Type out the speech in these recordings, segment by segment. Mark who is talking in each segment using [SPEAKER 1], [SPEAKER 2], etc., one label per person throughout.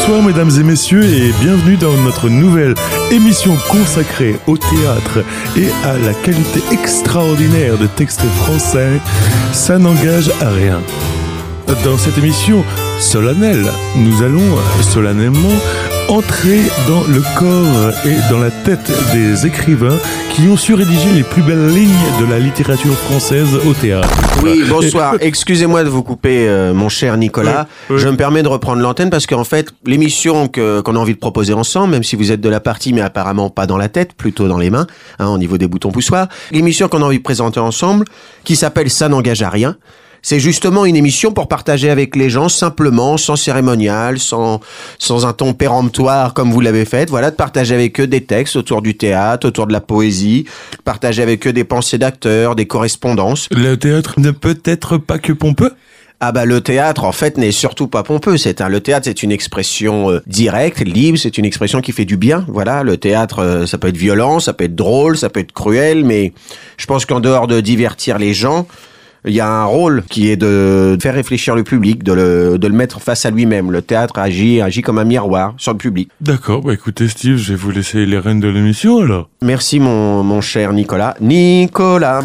[SPEAKER 1] Bonsoir mesdames et messieurs et bienvenue dans notre nouvelle émission consacrée au théâtre et à la qualité extraordinaire de textes français. Ça n'engage à rien. Dans cette émission solennelle, nous allons solennellement entrer dans le corps et dans la tête des écrivains qui ont su rédiger les plus belles lignes de la littérature française au théâtre.
[SPEAKER 2] Oui, bonsoir. Excusez-moi de vous couper, euh, mon cher Nicolas.
[SPEAKER 1] Oui, oui.
[SPEAKER 2] Je me permets de reprendre l'antenne parce qu'en fait, l'émission que- qu'on a envie de proposer ensemble, même si vous êtes de la partie, mais apparemment pas dans la tête, plutôt dans les mains, hein, au niveau des boutons poussoirs, l'émission qu'on a envie de présenter ensemble, qui s'appelle Ça n'engage à rien, c'est justement une émission pour partager avec les gens simplement, sans cérémonial, sans, sans un ton péremptoire comme vous l'avez fait. Voilà, de partager avec eux des textes autour du théâtre, autour de la poésie, partager avec eux des pensées d'acteurs, des correspondances.
[SPEAKER 1] Le théâtre ne peut être pas que pompeux
[SPEAKER 2] Ah bah le théâtre en fait n'est surtout pas pompeux. C'est un le théâtre c'est une expression euh, directe, libre. C'est une expression qui fait du bien. Voilà, le théâtre euh, ça peut être violent, ça peut être drôle, ça peut être cruel, mais je pense qu'en dehors de divertir les gens, il y a un rôle qui est de faire réfléchir le public, de le, de le mettre face à lui-même. Le théâtre agit agit comme un miroir sur le public.
[SPEAKER 1] D'accord, bah écoutez Steve, je vais vous laisser les rênes de l'émission alors.
[SPEAKER 2] Merci mon, mon cher Nicolas. Nicolas.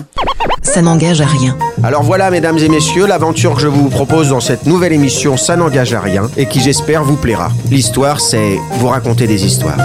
[SPEAKER 3] Ça n'engage à rien.
[SPEAKER 2] Alors voilà, mesdames et messieurs, l'aventure que je vous propose dans cette nouvelle émission, ça n'engage à rien et qui j'espère vous plaira. L'histoire, c'est vous raconter des histoires.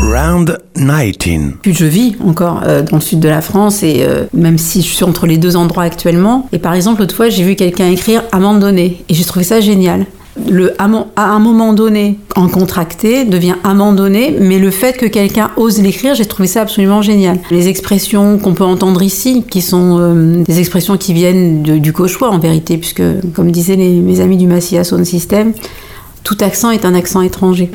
[SPEAKER 1] Round 19.
[SPEAKER 4] Puis je vis encore euh, dans le sud de la France et euh, même si je suis entre les deux endroits actuellement. Et par exemple, l'autre fois, j'ai vu quelqu'un écrire à un moment donné et j'ai trouvé ça génial. Le à un moment donné en contracté devient à un moment donné, mais le fait que quelqu'un ose l'écrire, j'ai trouvé ça absolument génial. Les expressions qu'on peut entendre ici, qui sont euh, des expressions qui viennent du cauchois en vérité, puisque comme disaient mes amis du Massilia Sound System, tout accent est un accent étranger.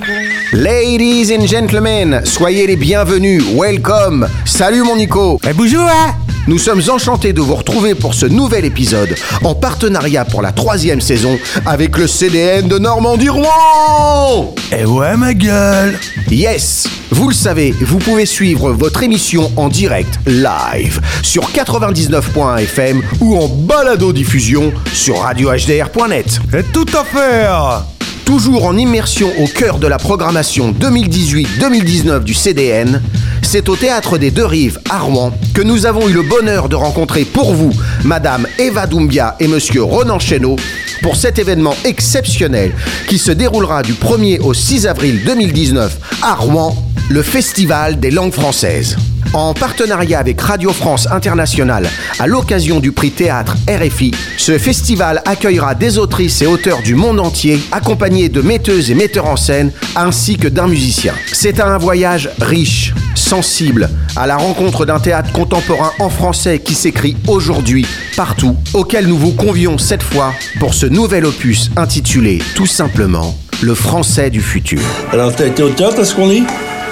[SPEAKER 2] Ladies and gentlemen, soyez les bienvenus, welcome. Salut mon Nico.
[SPEAKER 5] Eh bonjour hein
[SPEAKER 2] Nous sommes enchantés de vous retrouver pour ce nouvel épisode en partenariat pour la troisième saison avec le CDN de Normandie-Rouen.
[SPEAKER 5] Eh ouais ma gueule
[SPEAKER 2] Yes Vous le savez, vous pouvez suivre votre émission en direct, live, sur 99.1 FM ou en balado-diffusion sur radiohdr.net.
[SPEAKER 5] Et tout à faire
[SPEAKER 2] Toujours en immersion au cœur de la programmation 2018-2019 du CDN, c'est au Théâtre des Deux Rives à Rouen que nous avons eu le bonheur de rencontrer pour vous Madame Eva Doumbia et Monsieur Ronan Chesneau pour cet événement exceptionnel qui se déroulera du 1er au 6 avril 2019 à Rouen, le Festival des langues françaises. En partenariat avec Radio France Internationale, à l'occasion du prix théâtre RFI, ce festival accueillera des autrices et auteurs du monde entier, accompagnés de metteuses et metteurs en scène, ainsi que d'un musicien. C'est un voyage riche, sensible, à la rencontre d'un théâtre contemporain en français qui s'écrit aujourd'hui, partout, auquel nous vous convions cette fois pour ce nouvel opus intitulé tout simplement Le français du futur.
[SPEAKER 6] Alors, t'as été au théâtre, à ce qu'on dit?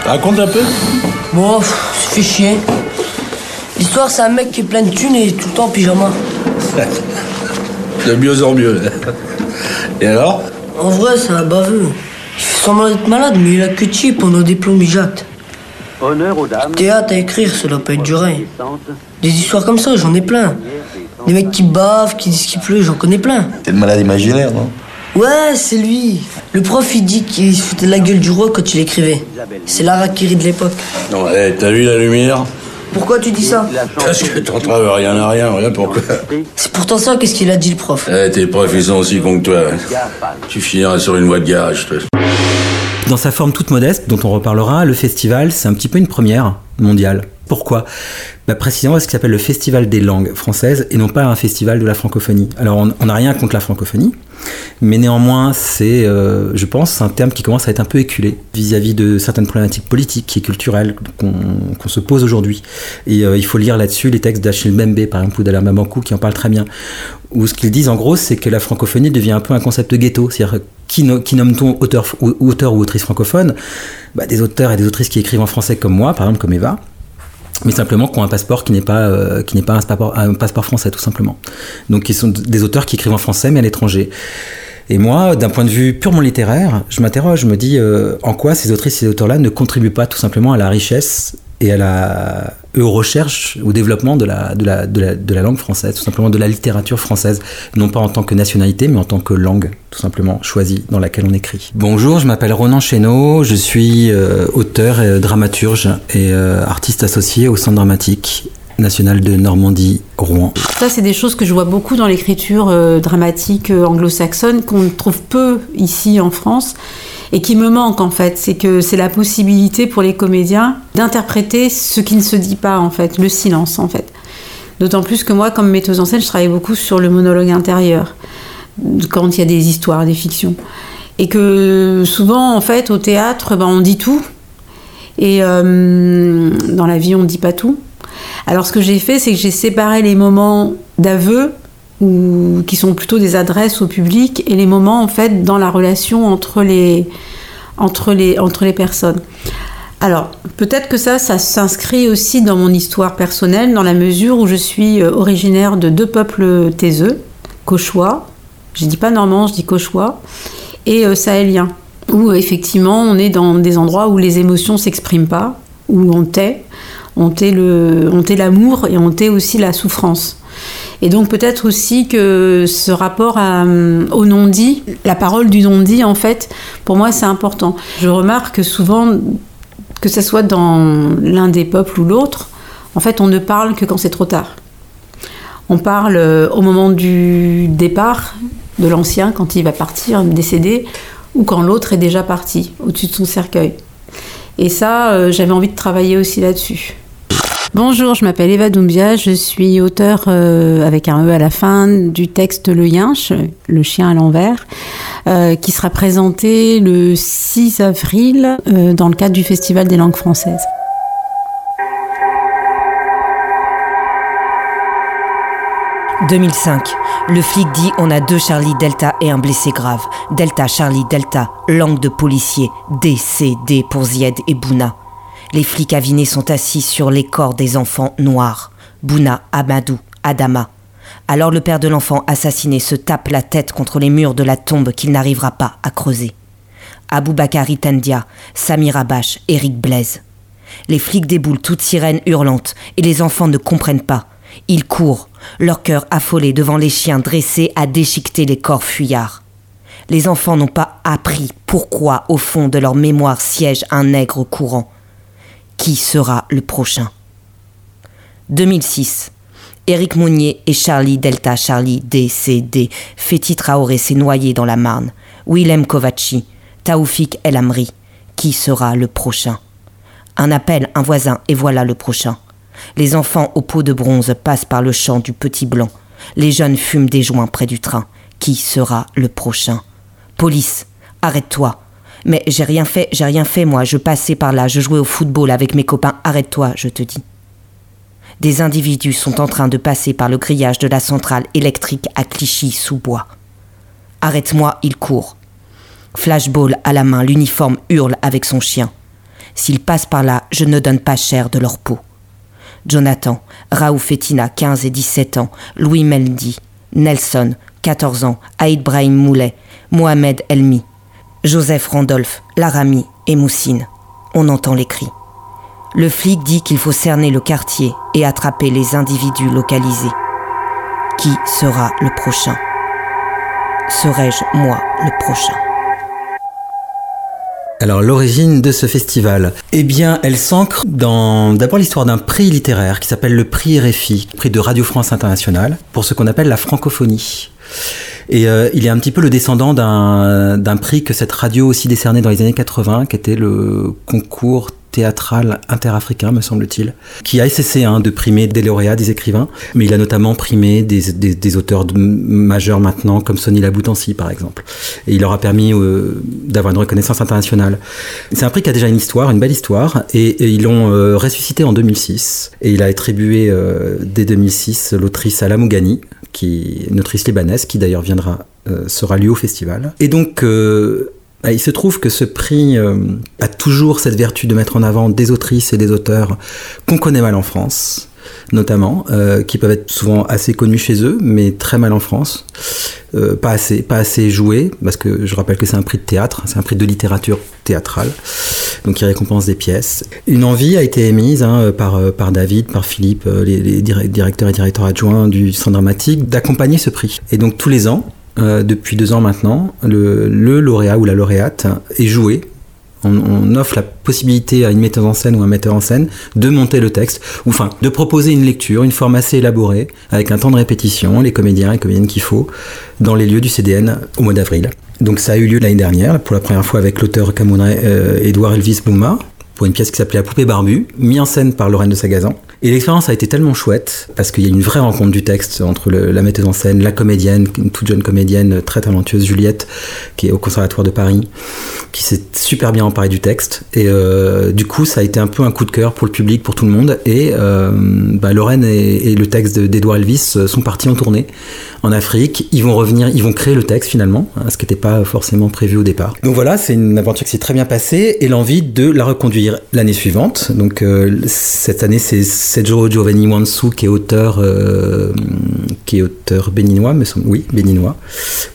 [SPEAKER 6] Raconte un peu.
[SPEAKER 7] Bon, ça fait chier. L'histoire, c'est un mec qui est plein de thunes et tout le temps en pyjama.
[SPEAKER 6] De mieux en mieux. Et alors
[SPEAKER 7] En vrai, c'est un baveux. Il fait semblant d'être malade, mais il a que de chier pendant des plombs, il jette.
[SPEAKER 8] Honneur aux dames.
[SPEAKER 7] Théâtre à écrire, ça doit pas être duré. Des histoires comme ça, j'en ai plein. Des mecs qui bavent, qui disent qu'il pleut, j'en connais plein.
[SPEAKER 6] T'es le malade imaginaire, non?
[SPEAKER 7] Ouais, c'est lui. Le prof, il dit qu'il se foutait de la gueule du roi quand il écrivait. C'est l'Arakiri de l'époque.
[SPEAKER 6] Non, eh, t'as vu la lumière?
[SPEAKER 7] Pourquoi tu dis ça?
[SPEAKER 6] Parce que t'entraves rien à rien, rien pourquoi.
[SPEAKER 7] C'est pourtant ça, qu'est-ce qu'il a dit le prof?
[SPEAKER 6] Eh, tes profs, ils sont aussi cons que toi. Tu finiras sur une voie de garage, toi.
[SPEAKER 9] Dans sa forme toute modeste, dont on reparlera, le festival, c'est un petit peu une première mondiale. Pourquoi? Bah Précisément parce qu'il s'appelle le Festival des langues françaises et non pas un festival de la francophonie. Alors on n'a rien contre la francophonie, mais néanmoins c'est, euh, je pense, un terme qui commence à être un peu éculé vis-à-vis de certaines problématiques politiques et culturelles qu'on se pose aujourd'hui. Et euh, il faut lire là-dessus les textes d'Achille Mbembe, par exemple, ou d'Alain Mabankou qui en parlent très bien. Où ce qu'ils disent en gros, c'est que la francophonie devient un peu un concept de ghetto. C'est-à-dire qui nomme-t-on auteur, ou, auteur ou autrice francophone? Bah, Des auteurs et des autrices qui écrivent en français comme moi, par exemple comme Eva mais simplement qui ont un passeport qui n'est pas euh, qui n'est pas un passeport, un passeport français tout simplement. Donc qui sont des auteurs qui écrivent en français mais à l'étranger. Et moi, d'un point de vue purement littéraire, je m'interroge, je me dis euh, en quoi ces autrices et ces auteurs-là ne contribuent pas tout simplement à la richesse et à la et aux recherches, au développement de la, de, la, de, la, de la langue française, tout simplement de la littérature française, non pas en tant que nationalité, mais en tant que langue, tout simplement, choisie dans laquelle on écrit. Bonjour, je m'appelle Ronan Chéneau, je suis euh, auteur, et dramaturge et euh, artiste associé au Centre dramatique national de Normandie, Rouen.
[SPEAKER 4] Ça, c'est des choses que je vois beaucoup dans l'écriture euh, dramatique euh, anglo-saxonne, qu'on trouve peu ici en France, et qui me manque en fait. C'est que c'est la possibilité pour les comédiens d'interpréter ce qui ne se dit pas en fait, le silence en fait. D'autant plus que moi, comme metteuse en scène, je travaille beaucoup sur le monologue intérieur, quand il y a des histoires, des fictions. Et que souvent, en fait, au théâtre, ben, on dit tout. Et euh, dans la vie, on ne dit pas tout. Alors ce que j'ai fait, c'est que j'ai séparé les moments d'aveu ou qui sont plutôt des adresses au public et les moments en fait dans la relation entre les entre les entre les personnes. Alors, peut-être que ça, ça s'inscrit aussi dans mon histoire personnelle, dans la mesure où je suis euh, originaire de deux peuples taiseux, Cauchois, je dis pas normand, je dis Cauchois, et euh, sahéliens, où effectivement on est dans des endroits où les émotions s'expriment pas, où on tait, on tait l'amour et on tait aussi la souffrance. Et donc peut-être aussi que ce rapport à, au non-dit, la parole du non-dit, en fait, pour moi c'est important. Je remarque souvent, que ce soit dans l'un des peuples ou l'autre, en fait on ne parle que quand c'est trop tard. On parle euh, au moment du départ de l'ancien, quand il va partir, décéder, ou quand l'autre est déjà parti, au-dessus de son cercueil. Et ça, euh, j'avais envie de travailler aussi là-dessus. Bonjour, je m'appelle Eva Doumbia, je suis auteur euh, avec un E à la fin du texte Le Yinche, le chien à l'envers, euh, qui sera présenté le 6 avril euh, dans le cadre du Festival des langues françaises.
[SPEAKER 10] « 2005. Le flic dit on a deux Charlie Delta et un blessé grave. Delta, Charlie, Delta, langue de policier. D, pour Zied et Bouna. Les flics avinés sont assis sur les corps des enfants noirs. Bouna, Amadou, Adama. Alors le père de l'enfant assassiné se tape la tête contre les murs de la tombe qu'il n'arrivera pas à creuser. Abou Bakari Tendia, Samir Abache, Eric Blaise. Les flics déboulent toutes sirènes hurlantes et les enfants ne comprennent pas. Ils courent, leur cœur affolé devant les chiens dressés à déchiqueter les corps fuyards. Les enfants n'ont pas appris pourquoi au fond de leur mémoire siège un nègre courant qui sera le prochain? 2006. Éric Mounier et Charlie Delta Charlie DCD. Féti Traoré s'est noyé dans la Marne. Willem Kovaci. Taoufik El Amri. Qui sera le prochain? Un appel, un voisin, et voilà le prochain. Les enfants aux peaux de bronze passent par le champ du petit blanc. Les jeunes fument des joints près du train. Qui sera le prochain? Police, arrête-toi. Mais j'ai rien fait, j'ai rien fait moi, je passais par là, je jouais au football avec mes copains, arrête-toi, je te dis. Des individus sont en train de passer par le grillage de la centrale électrique à Clichy-sous-Bois. Arrête-moi, il court. Flashball à la main, l'uniforme hurle avec son chien. S'ils passent par là, je ne donne pas cher de leur peau. Jonathan, Raouf Etina, 15 et 17 ans, Louis Meldi, Nelson, 14 ans, Aïd Brahim Moulet, Mohamed Elmi, Joseph Randolph, Laramie et Moussine. On entend les cris. Le flic dit qu'il faut cerner le quartier et attraper les individus localisés. Qui sera le prochain? Serais-je moi le prochain?
[SPEAKER 9] Alors l'origine de ce festival, eh bien, elle s'ancre dans d'abord l'histoire d'un prix littéraire qui s'appelle le prix RFI, prix de Radio France Internationale, pour ce qu'on appelle la francophonie. Et euh, il est un petit peu le descendant d'un prix que cette radio aussi décernait dans les années 80, qui était le concours théâtral interafricain, me semble-t-il, qui a cessé hein, de primer des lauréats, des écrivains, mais il a notamment primé des, auteurs majeurs maintenant, comme Sonny Laboutancy, par exemple. Et il leur a permis euh, d'avoir une reconnaissance internationale. C'est un prix qui a déjà une histoire, une belle histoire, et, ils l'ont euh, ressuscité en 2006. Et il a attribué euh, dès 2006 l'autrice Ala Mougani, qui est une autrice libanaise, qui d'ailleurs viendra, sera lui au festival. Et donc, il se trouve que ce prix euh, a toujours cette vertu de mettre en avant des autrices et des auteurs qu'on connaît mal en France. notamment, euh, qui peuvent être souvent assez connus chez eux, mais très mal en France. Euh, pas assez, pas assez joués, parce que je rappelle que c'est un prix de théâtre, c'est un prix de littérature théâtrale, donc il récompense des pièces. Une envie a été émise hein, par, David, par Philippe, les, les dir- directeurs et directeurs adjoints du Centre dramatique, d'accompagner ce prix. Et donc tous les ans, euh, depuis deux ans maintenant, le, lauréat ou la lauréate est joué on, offre la possibilité à une metteuse en scène ou un metteur en scène de monter le texte, ou enfin de proposer une lecture, une forme assez élaborée, avec un temps de répétition, les comédiens et comédiennes qu'il faut, dans les lieux du CDN au mois d'avril. Donc ça a eu lieu l'année dernière, pour la première fois avec l'auteur camerounais euh, Edouard Elvis Bouma, pour une pièce qui s'appelait La poupée barbue, mis en scène par Lorraine de Sagazan. Et l'expérience a été tellement chouette, parce qu'il y a une vraie rencontre du texte entre la metteuse en scène, la comédienne, une toute jeune comédienne très talentueuse, Juliette, qui est au Conservatoire de Paris, qui s'est super bien emparée du texte. Et euh, du coup, ça a été un peu un coup de cœur pour le public, pour tout le monde. Et euh, bah, Lorraine et, le texte de- d'Edouard Elvis euh, sont partis en tournée en Afrique. Ils vont revenir, ils vont créer le texte finalement, hein, ce qui n'était pas forcément prévu au départ. Donc voilà, c'est une aventure qui s'est très bien passée et l'envie de la reconduire l'année suivante. Donc euh, cette année, c'est Sergio Giovanni Wansu qui est auteur, euh, qui est auteur béninois, oui, béninois,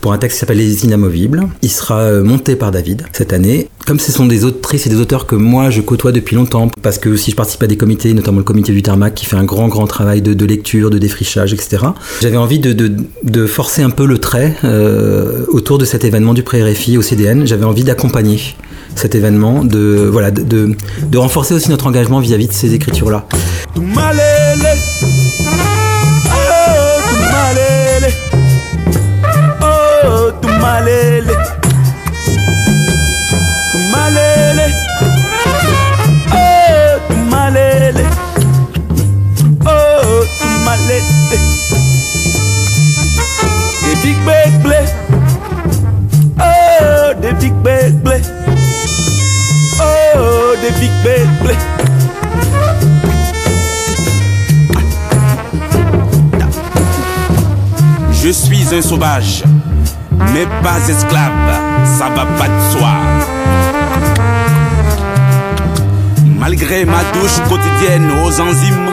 [SPEAKER 9] pour un texte qui s'appelle Les Inamovibles. Il sera euh, monté par David cette année. Comme ce sont des autrices et des auteurs que moi je côtoie depuis longtemps, parce que aussi je participe à des comités, notamment le comité du Tarmac qui fait un grand grand travail de, lecture, de défrichage, etc. J'avais envie de, de forcer un peu le trait euh, autour de cet événement du pré-RFI au CDN. J'avais envie d'accompagner cet événement, de, renforcer aussi notre engagement vis-à-vis de ces écritures-là.
[SPEAKER 5] Suis un sauvage, mais pas esclave, ça va pas de soi. Malgré ma douche quotidienne aux enzymes,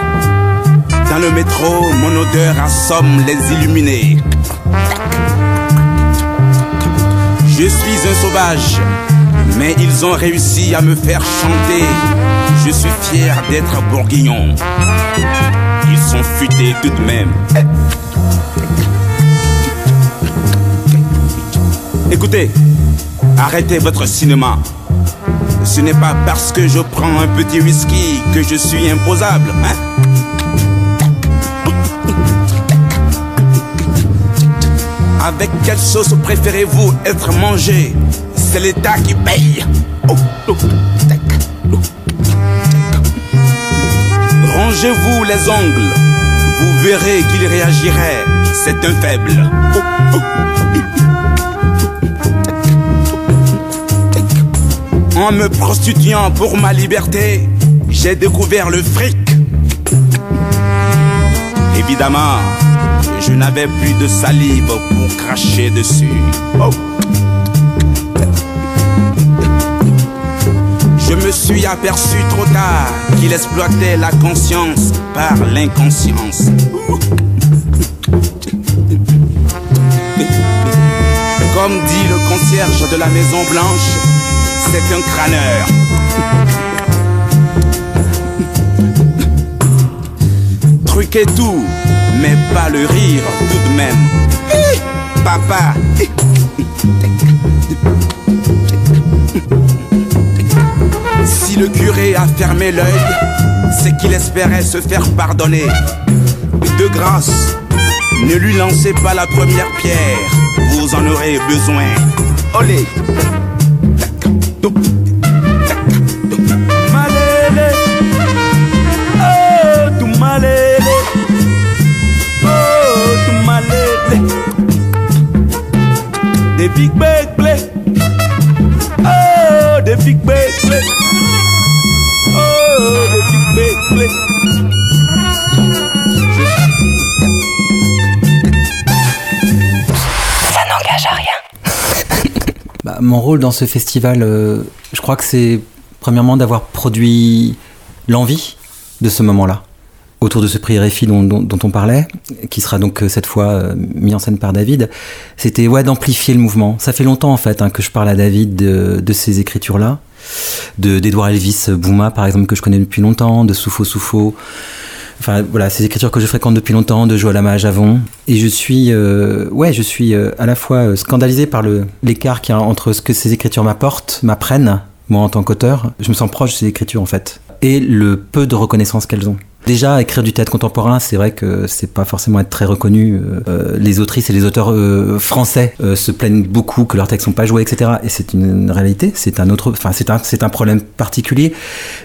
[SPEAKER 5] dans le métro, mon odeur assomme les illuminés. Je suis un sauvage, mais ils ont réussi à me faire chanter. Je suis fier d'être bourguignon. Ils sont futés tout de même. Écoutez, arrêtez votre cinéma. Ce n'est pas parce que je prends un petit whisky que je suis imposable, hein? Avec quelle sauce préférez-vous être mangé? C'est l'État qui paye. Rangez-vous les ongles. Vous verrez qu'il réagirait. C'est un faible. En me prostituant pour ma liberté, j'ai découvert le fric. Évidemment, je n'avais plus de salive pour cracher dessus. Oh. Je me suis aperçu trop tard qu'il exploitait la conscience par l'inconscience. Comme dit le concierge de la Maison Blanche, c'est un crâneur. Truc et tout, mais pas le rire tout de même. Papa. Si le curé a fermé l'œil, c'est qu'il espérait se faire pardonner. De grâce, ne lui lancez pas la première pierre, vous en aurez besoin. Olé. Big big play. Oh, des big big play. Oh, des big big play.
[SPEAKER 10] Ça n'engage à rien.
[SPEAKER 9] Bah, mon rôle dans ce festival, euh, je crois que c'est premièrement d'avoir produit l'envie de ce moment-là autour de ce prix RFI dont, on parlait, qui sera donc cette fois mis en scène par David, c'était ouais, d'amplifier le mouvement. Ça fait longtemps en fait hein, que je parle à David de, ces écritures-là, d'Edouard Elvis Bouma par exemple que je connais depuis longtemps, de Soufo Soufo. Enfin voilà, ces écritures que je fréquente depuis longtemps, de Joël Ama Javon. Et je suis, euh, ouais, je suis euh, à la fois scandalisé par l'écart qu'il y a entre ce que ces écritures m'apportent, m'apprennent, moi en tant qu'auteur. Je me sens proche de ces écritures en fait. Et le peu de reconnaissance qu'elles ont. Déjà, écrire du théâtre contemporain, c'est vrai que c'est pas forcément être très reconnu. Euh, les autrices et les auteurs euh, français euh, se plaignent beaucoup que leurs textes sont pas joués, etc. Et c'est une réalité. C'est un autre, enfin, c'est un, c'est un problème particulier.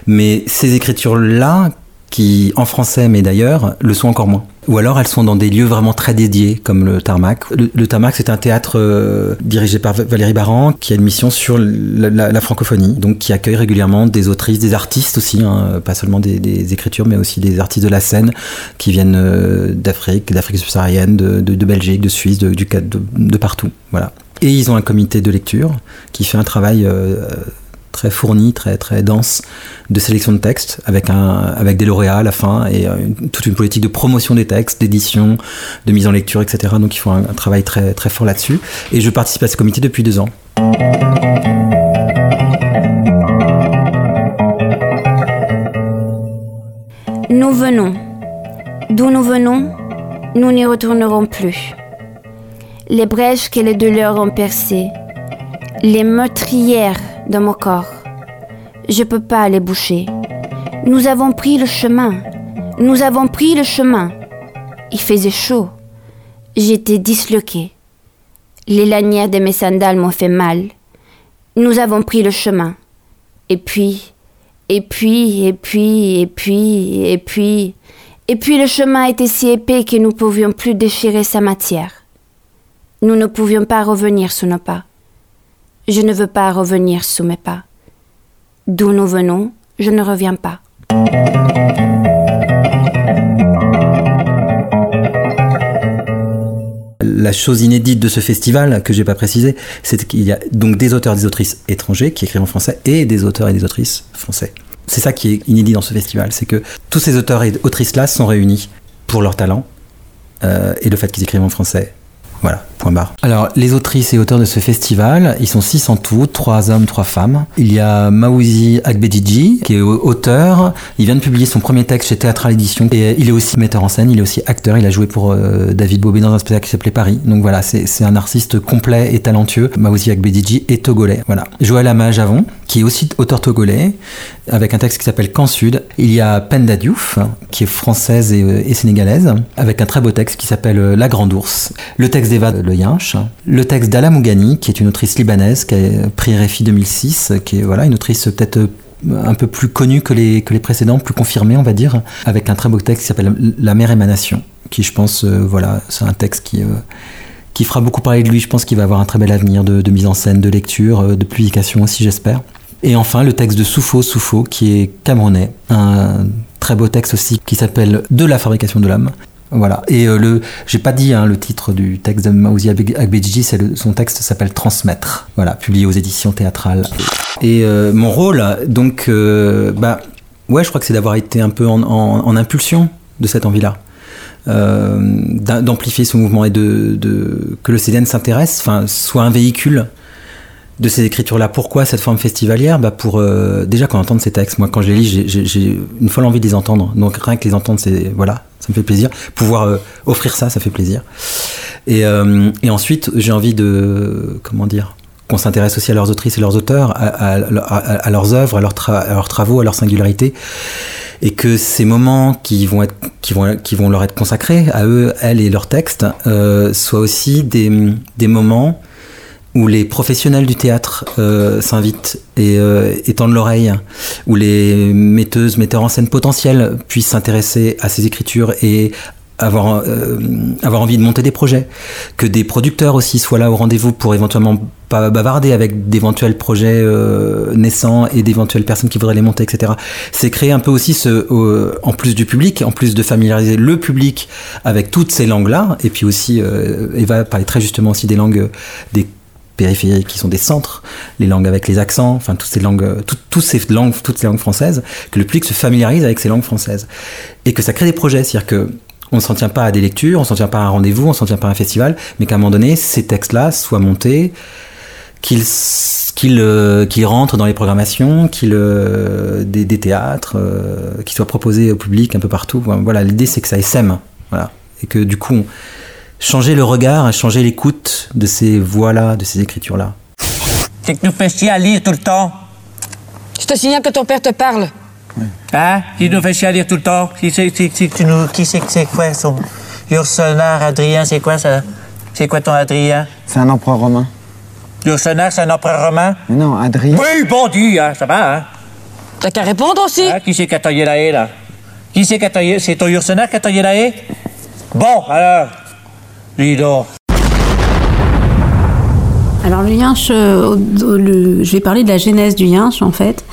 [SPEAKER 9] Mais ces écritures-là, qui en français mais d'ailleurs le sont encore moins. Ou alors elles sont dans des lieux vraiment très dédiés comme le Tarmac. Le, Tarmac c'est un théâtre euh, dirigé par Valérie Baran qui a une mission sur la, francophonie, donc qui accueille régulièrement des autrices, des artistes aussi, hein, pas seulement des, écritures mais aussi des artistes de la scène qui viennent euh, d'Afrique, d'Afrique subsaharienne, de, Belgique, de Suisse, de partout. Voilà. Et ils ont un comité de lecture qui fait un travail euh, très fourni, très très dense de sélection de textes avec un avec des lauréats à la fin et une, toute une politique de promotion des textes, d'édition, de mise en lecture, etc. Donc ils font un, un travail très très fort là-dessus. Et je participe à ce comité depuis deux ans.
[SPEAKER 11] Nous venons. D'où nous venons, nous n'y retournerons plus. Les brèches que les douleurs ont percées, les meurtrières de mon corps. Je peux pas les boucher. Nous avons pris le chemin. Nous avons pris le chemin. Il faisait chaud. J'étais disloqué. Les lanières de mes sandales m'ont fait mal. Nous avons pris le chemin. Et puis, et puis, et puis, et puis, et puis, et puis le chemin était si épais que nous pouvions plus déchirer sa matière. Nous ne pouvions pas revenir sous nos pas. Je ne veux pas revenir sous mes pas. D'où nous venons, je ne reviens pas.
[SPEAKER 9] La chose inédite de ce festival, que j'ai pas précisé, c'est qu'il y a donc des auteurs et des autrices étrangers qui écrivent en français et des auteurs et des autrices français. C'est ça qui est inédit dans ce festival, c'est que tous ces auteurs et autrices-là sont réunis pour leur talent euh, et le fait qu'ils écrivent en français. Voilà, point barre. Alors, les autrices et auteurs de ce festival, ils sont six en tout, trois hommes, trois femmes. Il y a Maouzi Agbedidji, qui est auteur. Il vient de publier son premier texte chez Théâtral Édition. Et il est aussi metteur en scène, il est aussi acteur. Il a joué pour euh, David Bobé dans un spectacle qui s'appelait Paris. Donc voilà, c'est un artiste complet et talentueux. Maouzi Agbedidji est togolais. Voilà. Joël Ama Javon, qui est aussi auteur togolais, avec un texte qui s'appelle Camp Sud. Il y a Penda Diouf, qui est française et, et sénégalaise, avec un très beau texte qui s'appelle La Grande Ours. Le texte d'Eva Le Yinch, le texte d'Ala Mougani, qui est une autrice libanaise, qui a pris RFI 2006, qui est voilà, une autrice peut-être un peu plus connue que les, que les précédents, plus confirmée, on va dire, avec un très beau texte qui s'appelle La mer émanation, qui, je pense, euh, voilà, c'est un texte qui. Euh, qui fera beaucoup parler de lui, je pense qu'il va avoir un très bel avenir de, mise en scène, de lecture, euh, de publication aussi, j'espère. Et enfin, le texte de Soufo Soufo, qui est camerounais, un très beau texte aussi qui s'appelle De la fabrication de l'âme, voilà. Et euh, le, j'ai pas dit hein, le titre du texte de Maouzi le, son texte s'appelle Transmettre. Voilà, publié aux éditions théâtrales. Et euh, mon rôle, donc, euh, bah, ouais, je crois que c'est d'avoir été un peu en, impulsion de cette envie-là. D'amplifier ce mouvement et de, de que le CDN s'intéresse, enfin, soit un véhicule de ces écritures-là. Pourquoi cette forme festivalière bah pour euh, déjà quand on entend ces textes, moi quand je les lis, j'ai une folle envie de les entendre. Donc rien que les entendre, c'est voilà, ça me fait plaisir. Pouvoir euh, offrir ça, ça fait plaisir. Et, euh, et ensuite, j'ai envie de comment dire qu'on s'intéresse aussi à leurs autrices et leurs auteurs, à, leurs œuvres, à leurs, leurs travaux, à leur singularité et que ces moments qui vont être qui vont qui vont leur être consacrés à eux elles et leurs textes euh, soient aussi des, des moments où les professionnels du théâtre euh, s'invitent et euh, étendent l'oreille, où les metteuses, metteurs en scène potentiels puissent s'intéresser à ces écritures et avoir, euh, avoir envie de monter des projets, que des producteurs aussi soient là au rendez-vous pour éventuellement bavarder avec d'éventuels projets euh, naissants et d'éventuelles personnes qui voudraient les monter, etc. C'est créer un peu aussi ce, en plus du public, en plus de familiariser le public avec toutes ces langues-là, et puis aussi, Eva parlait très justement aussi des langues, des périphériques qui sont des centres, les langues avec les accents, enfin toutes ces langues, euh, tout- toutes ces langues, toutes ces langues françaises, que le public se familiarise avec ces langues françaises. Et que ça crée des projets, c'est-à-dire que on ne s'en tient pas à des lectures, on ne s'en tient pas à un rendez-vous, on ne s'en tient pas à un festival, mais qu'à un moment donné, ces textes-là soient montés, qu'ils qu'ils euh, rentrent dans les programmations, qu'ils euh, des, des théâtres, euh, qu'ils soient proposés au public un peu partout. Voilà, l'idée c'est que ça essaime, voilà, et que du coup, changer le regard, changer l'écoute de ces voix-là, de ces écritures-là.
[SPEAKER 12] C'est que nous fait chier à lire tout le temps.
[SPEAKER 13] Je te signale que ton père te parle.
[SPEAKER 12] Hein? Qui nous fait chier à lire tout le temps? Qui c'est que c'est quoi son. Ursenar, Adrien, c'est quoi ça? C'est quoi ton Adrien?
[SPEAKER 14] C'est un empereur romain.
[SPEAKER 12] Ursenar, c'est un empereur romain?
[SPEAKER 14] Mais non, Adrien.
[SPEAKER 12] Oui, bon dit, hein, ça va, hein?
[SPEAKER 13] T'as qu'à répondre aussi.
[SPEAKER 12] Hein, Qui c'est qui a taillé la haie, là? Qui c'est qui a taillé? C'est ton Ursenar qui a taillé la haie? Bon, alors.
[SPEAKER 4] Alors le yinche, euh, je vais parler de la genèse du yinche en fait.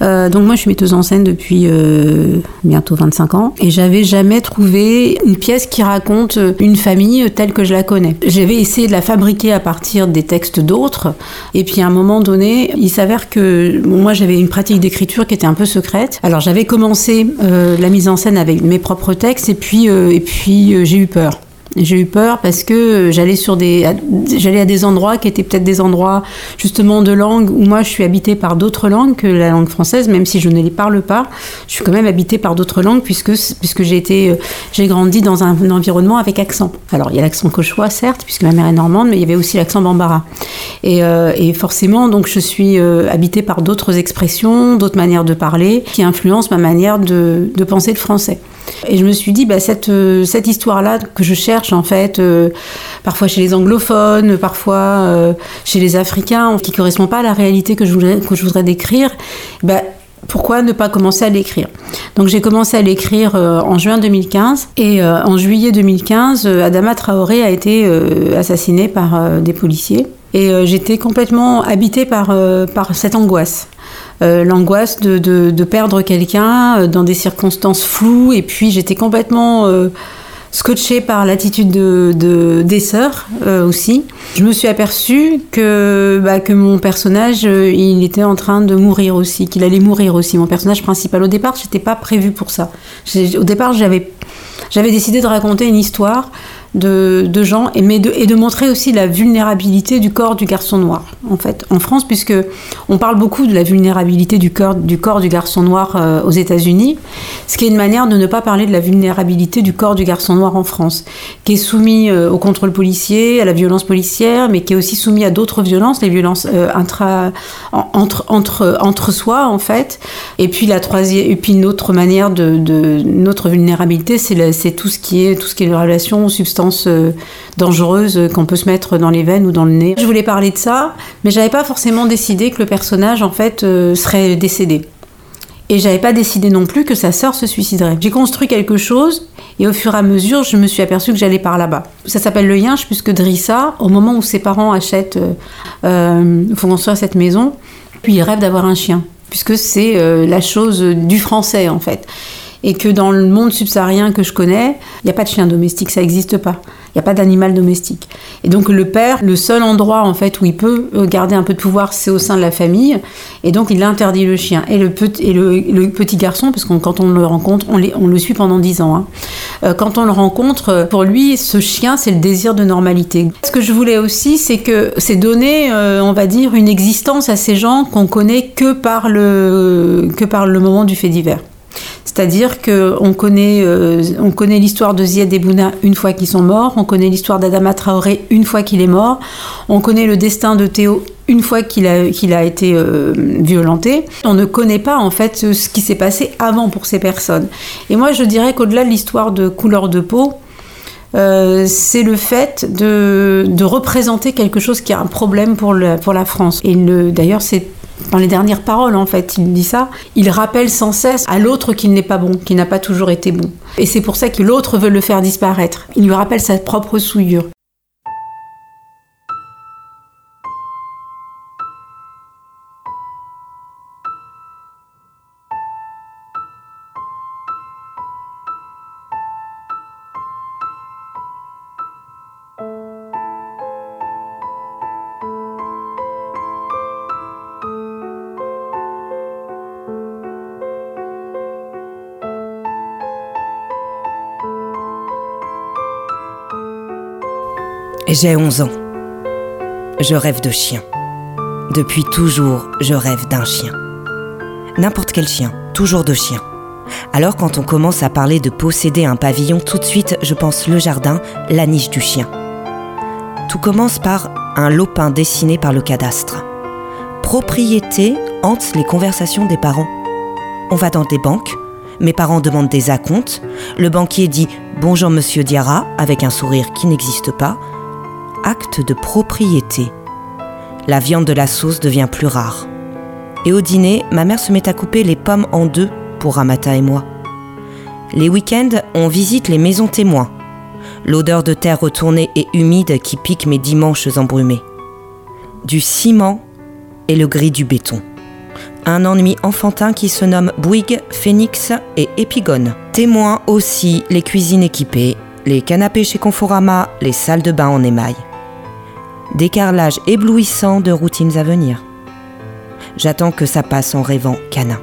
[SPEAKER 4] Euh, donc moi je suis metteuse en scène depuis euh, bientôt 25 ans et j'avais jamais trouvé une pièce qui raconte une famille telle que je la connais. J'avais essayé de la fabriquer à partir des textes d'autres et puis à un moment donné il s'avère que moi j'avais une pratique d'écriture qui était un peu secrète. Alors j'avais commencé euh, la mise en scène avec mes propres textes et puis, et puis j'ai eu peur. J'ai eu peur parce que j'allais sur des, j'allais à des endroits qui étaient peut-être des endroits justement de langue où moi je suis habitée par d'autres langues que la langue française, même si je ne les parle pas. Je suis quand même habitée par d'autres langues puisque puisque j'ai été, euh, j'ai grandi dans un, environnement avec accent. Alors il y a l'accent cauchois certes puisque ma mère est normande, mais il y avait aussi l'accent bambara. Et, euh, et forcément donc je suis euh, habitée par d'autres expressions, d'autres manières de parler qui influencent ma manière de, de penser le français. Et je me suis dit, bah, cette, euh, cette histoire-là que je cherche, en fait, euh, parfois chez les anglophones, parfois euh, chez les Africains, qui ne correspond pas à la réalité que je voudrais, que je voudrais décrire, bah, pourquoi ne pas commencer à l'écrire? Donc j'ai commencé à l'écrire en juin 2015 et en juillet 2015, euh, Adama Traoré a été euh, assassiné par des policiers et j'étais complètement habitée par, par cette angoisse. Euh, l'angoisse de, de- perdre quelqu'un euh, dans des circonstances floues et puis j'étais complètement euh, scotchée par l'attitude de, de- des sœurs aussi. Je me suis aperçue que, bah, que mon personnage, il était en train de mourir aussi, qu'il allait mourir aussi. Mon personnage principal. Au départ, j'étais pas prévue pour ça. Au départ, j'avais décidé de raconter une histoire de, gens et, de, montrer aussi la vulnérabilité du corps du garçon noir en fait en France puisque on parle beaucoup de la vulnérabilité du corps du corps du garçon noir euh, aux États-Unis ce qui est une manière de ne pas parler de la vulnérabilité du corps du garçon noir en France qui est soumis euh, au contrôle policier à la violence policière mais qui est aussi soumis à d'autres violences les violences euh, intra en- entre entre entre soi en fait. Et puis la troisième et puis une autre manière de, notre vulnérabilité c'est tout ce qui est tout ce qui est relations aux substances euh, qu'on peut se mettre dans les veines ou dans le nez je voulais parler de ça mais j'avais pas forcément décidé que le personnage en fait euh, serait décédé et j'avais pas décidé non plus que sa sœur se suiciderait. J'ai construit quelque chose et au fur et à mesure, je me suis aperçue que j'allais par là-bas. Ça s'appelle le yinche puisque Drissa, au moment où ses parents achètent, euh, font construire cette maison, puis il rêve d'avoir un chien puisque c'est la chose du français en fait. Et que dans le monde subsaharien que je connais, il n'y a pas de chien domestique, ça n'existe pas. Il n'y a pas d'animal domestique. Et donc le père, le seul endroit en fait où il peut euh, garder un peu de pouvoir, c'est au sein de la famille. Et donc il interdit le chien. Et le, petit, garçon, parce que quand on le rencontre, on, le suit pendant 10 ans. hein. Euh, quand on le rencontre, euh, pour lui, ce chien, c'est le désir de normalité. Ce que je voulais aussi, c'est que c'est donner, on va dire, une existence à ces gens qu'on connaît que par le, que par le moment du fait divers. C'est-à-dire qu'on connaît, euh, on connaît l'histoire de Ziad et Bouna une fois qu'ils sont morts, on connaît l'histoire d'Adama Traoré une fois qu'il est mort, on connaît le destin de Théo une fois qu'il a, qu'il a été euh, violenté. On ne connaît pas en fait ce qui s'est passé avant pour ces personnes. Et moi je dirais qu'au-delà de l'histoire de couleur de peau, euh, c'est le fait de, de représenter quelque chose qui a un problème pour, le- pour la France. Et le- d'ailleurs, c'est dans les dernières paroles, en fait, il dit ça. Il rappelle sans cesse à l'autre qu'il n'est pas bon, qu'il n'a pas toujours été bon. Et c'est pour ça que l'autre veut le faire disparaître. Il lui rappelle sa propre souillure.
[SPEAKER 10] J'ai 11 ans. Je rêve de chien. Depuis toujours, je rêve d'un chien. N'importe quel chien, toujours de chien. Alors quand on commence à parler de posséder un pavillon, tout de suite, je pense le jardin, la niche du chien. Tout commence par un lopin dessiné par le cadastre. Propriété hante les conversations des parents. On va dans des banques, mes parents demandent des acomptes, le banquier dit Bonjour monsieur Diarra avec un sourire qui n'existe pas. Acte de propriété. La viande de la sauce devient plus rare. Et au dîner, ma mère se met à couper les pommes en deux pour Ramata et moi. Les week-ends, on visite les maisons témoins. L'odeur de terre retournée et humide qui pique mes dimanches embrumés. Du ciment et le gris du béton. Un ennui enfantin qui se nomme Bouygues, Phoenix et Épigone. Témoins aussi les cuisines équipées, les canapés chez Conforama, les salles de bain en émail. Décarrelage éblouissant de routines à venir. J'attends que ça passe en rêvant canin.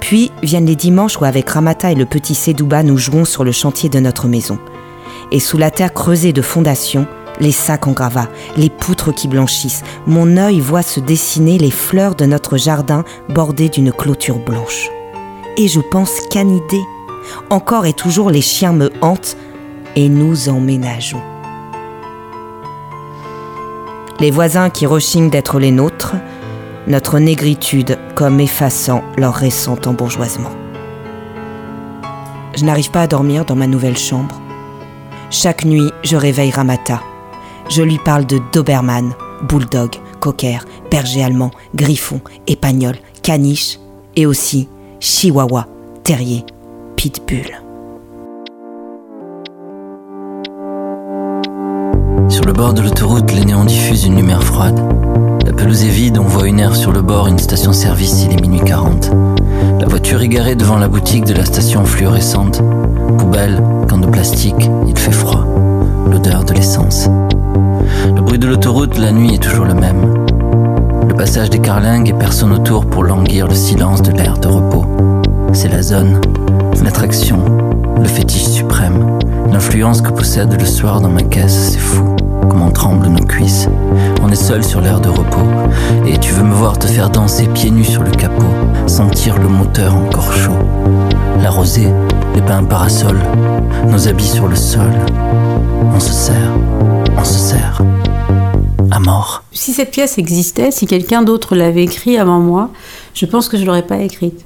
[SPEAKER 10] Puis viennent les dimanches où avec Ramata et le petit Sedouba nous jouons sur le chantier de notre maison. Et sous la terre creusée de fondation, les sacs en gravat, les poutres qui blanchissent, mon œil voit se dessiner les fleurs de notre jardin bordées d'une clôture blanche. Et je pense canidé. Encore et toujours les chiens me hantent et nous emménageons. Les voisins qui rechignent d'être les nôtres, notre négritude comme effaçant leur récent embourgeoisement. Je n'arrive pas à dormir dans ma nouvelle chambre. Chaque nuit, je réveille Ramata. Je lui parle de Doberman, Bulldog, Cocker, Berger allemand, Griffon, Épagnol, Caniche et aussi Chihuahua, Terrier, Pitbull.
[SPEAKER 14] Sur le bord de l'autoroute, les néons diffusent une lumière froide. La pelouse est vide, on voit une aire sur le bord, une station-service, il est minuit 40. La voiture est garée devant la boutique de la station fluorescente. Poubelle, camp de plastique, il fait froid. L'odeur de l'essence. Le bruit de l'autoroute, la nuit est toujours le même. Le passage des carlingues et personne autour pour languir le silence de l'air de repos. C'est la zone, l'attraction, le fétiche suprême, l'influence que possède le soir dans ma caisse, c'est fou. Comment tremblent nos cuisses. On est seul sur l'air de repos. Et tu veux me voir te faire danser pieds nus sur le capot, sentir le moteur encore chaud. La rosée, les bains parasols, nos habits sur le sol. On se serre, on se serre. À mort.
[SPEAKER 4] Si cette pièce existait, si quelqu'un d'autre l'avait écrit avant moi, je pense que je l'aurais pas écrite.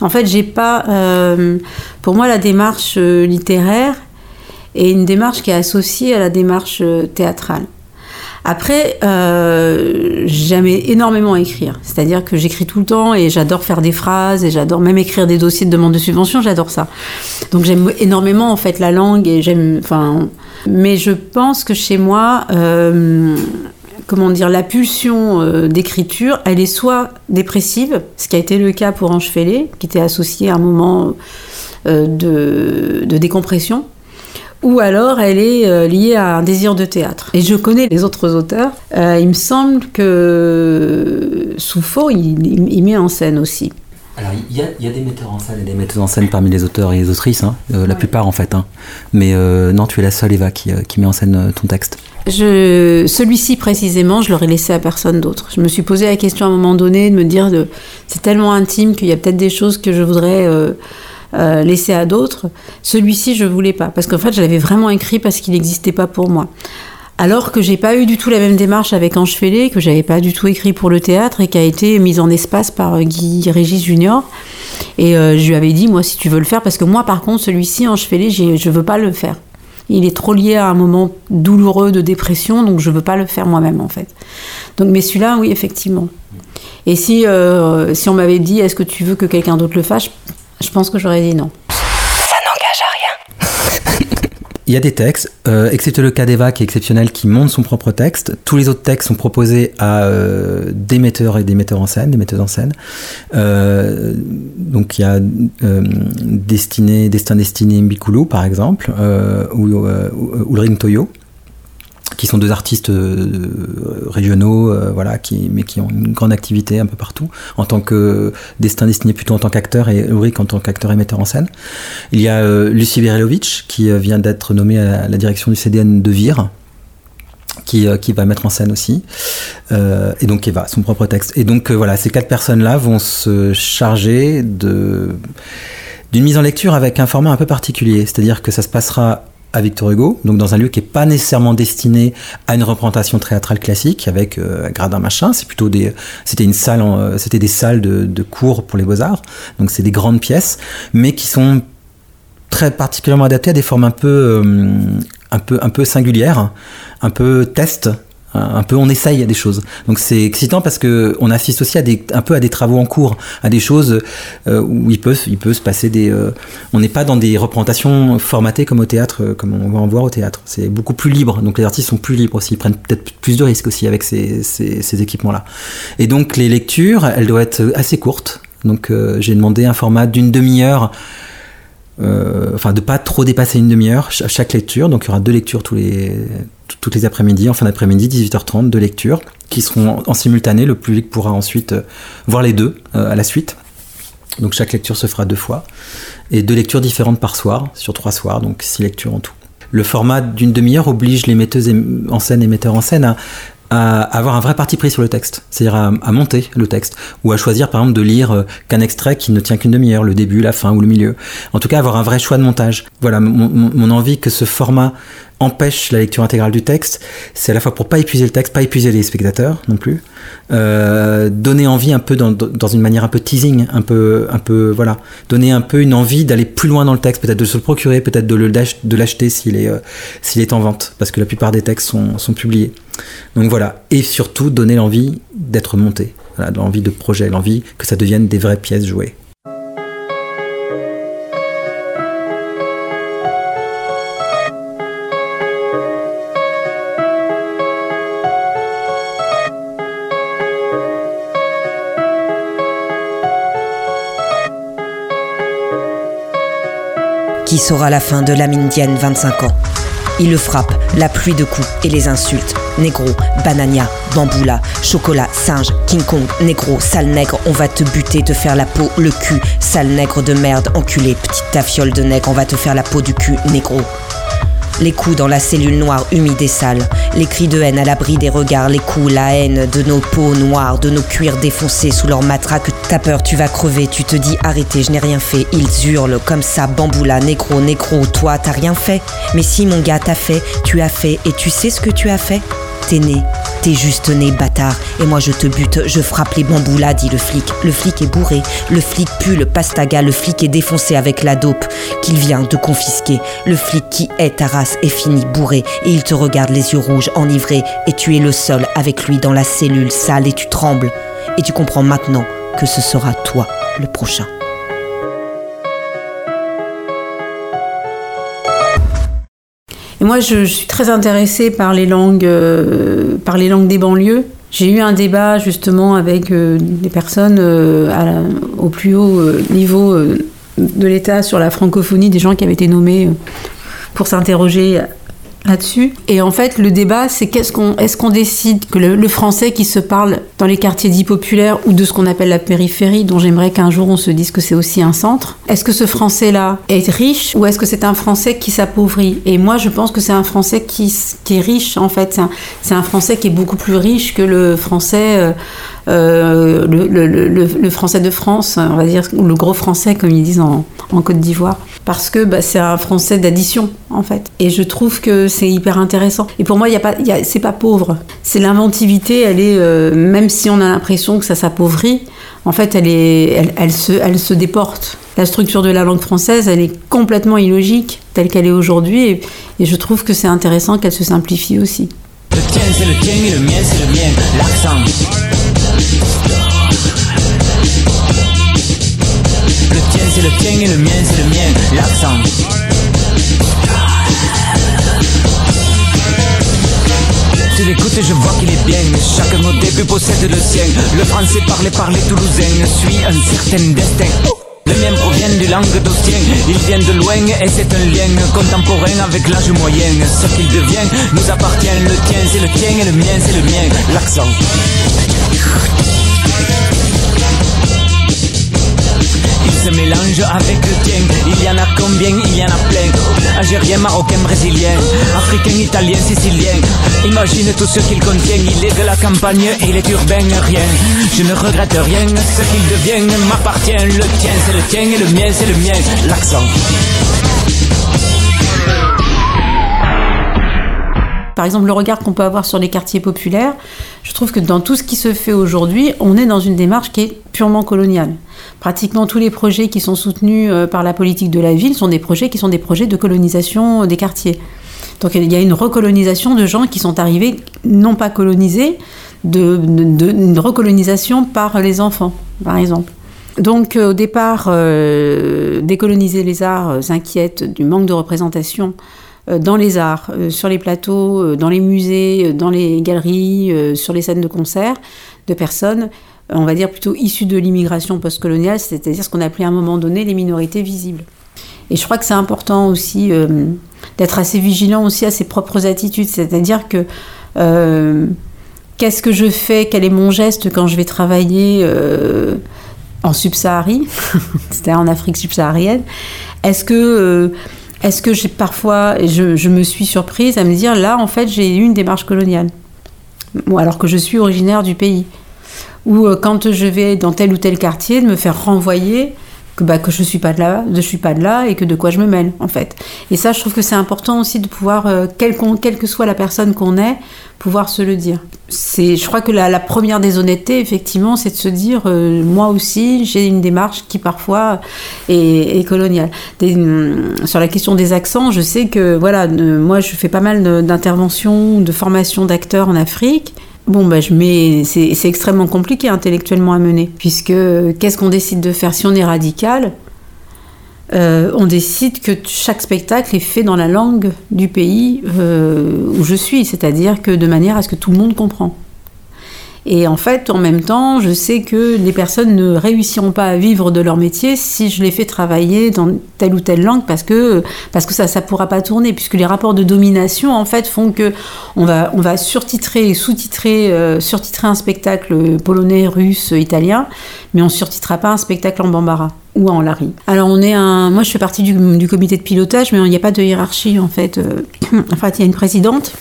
[SPEAKER 4] En fait, j'ai pas. euh, pour moi, la démarche euh, littéraire est une démarche qui est associée à la démarche euh, théâtrale. Après, euh, j'aime énormément écrire. C'est-à-dire que j'écris tout le temps et j'adore faire des phrases et j'adore même écrire des dossiers de demande de subvention, j'adore ça. Donc j'aime énormément en fait la langue et j'aime. Mais je pense que chez moi, euh, comment dire, la pulsion euh, d'écriture, elle est soit dépressive, ce qui a été le cas pour Ange qui était associé à un moment de décompression ou alors elle est euh, liée à un désir de théâtre. Et je connais les autres auteurs. Euh, il me semble que Souffaut, il, il- il met en scène aussi.
[SPEAKER 9] Alors, il y, a, il y a des metteurs en scène et des metteuses en scène parmi les auteurs et les autrices, hein, euh, la plupart en fait. hein. Mais euh, non, tu es la seule, Eva, qui, euh, qui met en scène euh, ton texte.
[SPEAKER 4] Je, celui-ci précisément, je l'aurais laissé à personne d'autre. Je me suis posé la question à un moment donné de me dire de, c'est tellement intime qu'il y a peut-être des choses que je voudrais euh, euh, laisser à d'autres. Celui-ci, je voulais pas parce qu'en fait, je l'avais vraiment écrit parce qu'il n'existait pas pour moi. Alors que j'ai pas eu du tout la même démarche avec Ange Fellé, que j'avais pas du tout écrit pour le théâtre et qui a été mise en espace par euh, Guy Régis Junior. Et euh, je lui avais dit, moi, si tu veux le faire, parce que moi, par contre, celui-ci, Ange Fellé, je veux pas le faire. Il est trop lié à un moment douloureux de dépression, donc je veux pas le faire moi-même, en fait. Donc, mais celui-là, oui, effectivement. Et si, si on m'avait dit, est-ce que tu veux que quelqu'un d'autre le fasse, je pense que j'aurais dit non.
[SPEAKER 9] Il y a des textes, euh, excepté le cas d'Eva qui est exceptionnel, qui monte son propre texte. Tous les autres textes sont proposés à euh, des metteurs et des metteurs en scène, des metteuses en scène. Euh, donc il y a euh, Destiné, Destin Destiné Mbikulu par exemple, euh, ou euh, ou- Toyo qui sont deux artistes euh, régionaux, euh, voilà, mais qui ont une grande activité un peu partout, en tant que destin destiné plutôt en tant qu'acteur et Ulrich en tant qu'acteur et metteur en scène. Il y a euh, Lucie Berilovic qui euh, vient d'être nommée à la direction du CDN de Vire. qui, euh, va mettre en scène aussi, euh, et donc Eva, son propre texte. Et donc euh, voilà, ces quatre personnes-là vont se charger d'une mise en lecture avec un format un peu particulier, c'est-à-dire que ça se passera à Victor Hugo, donc dans un lieu qui n'est pas nécessairement destiné à une représentation théâtrale classique avec euh, gradin machin. C'est plutôt des, c'était une salle, euh, c'était des salles de, de cours pour les beaux arts. Donc c'est des grandes pièces, mais qui sont très particulièrement adaptées à des formes un peu, euh, un peu, un peu singulières, un peu test. Un peu, on essaye des choses. Donc c'est excitant parce que on assiste aussi à des, un peu à des travaux en cours, à des choses euh, où il peut, il peut se passer des. euh, on n'est pas dans des représentations formatées comme au théâtre, euh, comme on va en voir au théâtre. C'est beaucoup plus libre. Donc les artistes sont plus libres aussi. Ils prennent peut-être plus de risques aussi avec ces, ces équipements-là. Et donc les lectures, elles doivent être assez courtes. Donc j'ai demandé un format d'une demi-heure. enfin, de pas trop dépasser une demi-heure ch- chaque lecture. Donc il y aura deux lectures tous les, toutes les après-midi, en fin d'après-midi, 18h30, deux lectures qui seront en, simultané. Le public pourra ensuite euh, voir les deux euh, à la suite. Donc chaque lecture se fera deux fois. Et deux lectures différentes par soir, sur trois soirs, donc six lectures en tout. Le format d'une demi-heure oblige les metteuses et- en scène et metteurs en scène à, avoir un vrai parti pris sur le texte, c'est-à-dire à, monter le texte, ou à choisir par exemple de lire euh, qu'un extrait qui ne tient qu'une demi-heure, le début, la fin ou le milieu. En tout cas, avoir un vrai choix de montage. Voilà, mon envie que ce format empêche la lecture intégrale du texte, c'est à la fois pour pas épuiser le texte, pas épuiser les spectateurs non plus, euh, donner envie un peu dans, dans une manière un peu teasing, un peu, un peu voilà, donner un peu une envie d'aller plus loin dans le texte, peut-être de se le procurer, peut-être de le l'acheter s'il est euh, s'il est en vente, parce que la plupart des textes sont, sont publiés. Donc voilà, et surtout donner l'envie d'être monté, l'envie de projet, l'envie que ça devienne des vraies pièces jouées.
[SPEAKER 10] Qui saura la fin de l'âme indienne 25 ans Il le frappe, la pluie de coups et les insultes. Négro, banania, bamboula, chocolat, singe, King Kong, négro, sale nègre, on va te buter, te faire la peau, le cul, sale nègre de merde, enculé, petite tafiole de nègre, on va te faire la peau du cul, négro. Les coups dans la cellule noire humide et sale, les cris de haine à l'abri des regards, les coups, la haine de nos peaux noires, de nos cuirs défoncés sous leur matraque. T'as peur, tu vas crever, tu te dis arrêtez, je n'ai rien fait. Ils hurlent comme ça, bamboula, négro, négro, toi t'as rien fait. Mais si mon gars t'as fait, tu as fait, et tu sais ce que tu as fait? T'es né, t'es juste né, bâtard. Et moi je te bute, je frappe les bamboulas, dit le flic. Le flic est bourré, le flic pue le pastaga, le flic est défoncé avec la dope qu'il vient de confisquer. Le flic qui est ta race est fini bourré et il te regarde les yeux rouges, enivré. Et tu es le seul avec lui dans la cellule sale et tu trembles. Et tu comprends maintenant que ce sera toi le prochain.
[SPEAKER 4] Moi, je, suis très intéressée par les langues, euh, par les langues des banlieues. J'ai eu un débat justement avec euh, des personnes euh, au plus haut niveau de l'État sur la francophonie, des gens qui avaient été nommés pour s'interroger là-dessus. Et en fait, le débat, c'est qu'est-ce qu'on, est-ce qu'on décide que le, français qui se parle dans les quartiers dits populaires ou de ce qu'on appelle la périphérie, dont j'aimerais qu'un jour on se dise que c'est aussi un centre, est-ce que ce français-là est riche ou est-ce que c'est un français qui s'appauvrit? Et moi, je pense que c'est un français qui, qui est riche, en fait. C'est un, français qui est beaucoup plus riche que le français. euh, euh, le- le français de France, on va dire, ou le gros français, comme ils disent en, en Côte d'Ivoire. Parce que bah, c'est un français d'addition, en fait. Et je trouve que c'est hyper intéressant. Et pour moi, pas, c'est pas pauvre. C'est l'inventivité, elle est, euh, même si on a l'impression que ça s'appauvrit, en fait, elle, est, elle se déporte. La structure de la langue française, elle est complètement illogique, telle qu'elle est aujourd'hui. Et, et je trouve que c'est intéressant qu'elle se simplifie aussi.
[SPEAKER 15] Le tien c'est le tien et le mien c'est le mien, l'accent. Le tien et le mien c'est le mien, l'accent. Tu l'écoutes et je vois qu'il est bien, chaque mot début possède le sien. Le français parlé par les Toulousains suit un certain destin. Le mien provient du languedocien, il vient de loin et c'est un lien contemporain avec l'âge moyen. Ce qu'il devient nous appartient, le tien c'est le tien et le mien c'est le mien, l'accent. Se mélange avec le tien. Il y en a combien? Il y en a plein. Algérien, marocain, brésilien, africain, italien, sicilien. Imagine tout ce qu'il contient. Il est de la campagne, il est urbain, rien. Je ne regrette rien. Ce qu'il devient m'appartient. Le tien, c'est le tien et le mien, c'est le mien. L'accent.
[SPEAKER 4] Par exemple, le regard qu'on peut avoir sur les quartiers populaires, je trouve que dans tout ce qui se fait aujourd'hui, on est dans une démarche qui est purement coloniale. Pratiquement tous les projets qui sont soutenus euh, par la politique de la ville sont des projets qui sont des projets de colonisation des quartiers. Donc il y a une recolonisation de gens qui sont arrivés non pas colonisés, de, une recolonisation par les enfants, par exemple. Donc euh, au départ, euh, décoloniser les arts s'inquiète du manque de représentation dans les arts, euh, sur les plateaux, euh, dans les musées, euh, dans les galeries, euh, sur les scènes de concert, de personnes, euh, on va dire plutôt issues de l'immigration postcoloniale, c'est-à-dire ce qu'on appelait à un moment donné les minorités visibles. Et je crois que c'est important aussi euh, d'être assez vigilant aussi à ses propres attitudes, c'est-à-dire que euh, qu'est-ce que je fais, quel est mon geste quand je vais travailler euh, en subsaharie, c'est-à-dire en Afrique subsaharienne? Est-ce que, euh, est-ce que j'ai parfois, je, je me suis surprise à me dire là, en fait, j'ai eu une démarche coloniale, alors que je suis originaire du pays. Ou euh, quand je vais dans tel ou tel quartier, de me faire renvoyer que, bah, que je suis pas de là, je suis pas de là et que de quoi je me mêle en fait. Et ça, je trouve que c'est important aussi de pouvoir, euh, quelle que soit la personne qu'on est, pouvoir se le dire. C'est, je crois que la, première des honnêtetés, effectivement, c'est de se dire, euh, moi aussi, j'ai une démarche qui parfois est, coloniale. Hum, sur la question des accents, je sais que voilà, moi, je fais pas mal d'interventions, de formations d'acteurs en Afrique. Bon, bah, je mets, c'est extrêmement compliqué intellectuellement à mener, puisque euh, qu'est-ce qu'on décide de faire? Si on est radical euh, on décide que chaque spectacle est fait dans la langue du pays euh, où je suis, c'est-à-dire que de manière à ce que tout le monde comprend. Et en fait, en même temps, je sais que les personnes ne réussiront pas à vivre de leur métier si je les fais travailler dans telle ou telle langue parce que, parce que ça ne pourra pas tourner, puisque les rapports de domination, en fait, font que on va, on va surtitrer et sous-titrer, euh, surtitrer un spectacle polonais, russe, italien, mais on ne surtitrera pas un spectacle en bambara ou en lari. Alors, on est un, moi, je fais partie du, du comité de pilotage, mais il n'y a pas de hiérarchie, en fait. Euh, en fait, il y a une présidente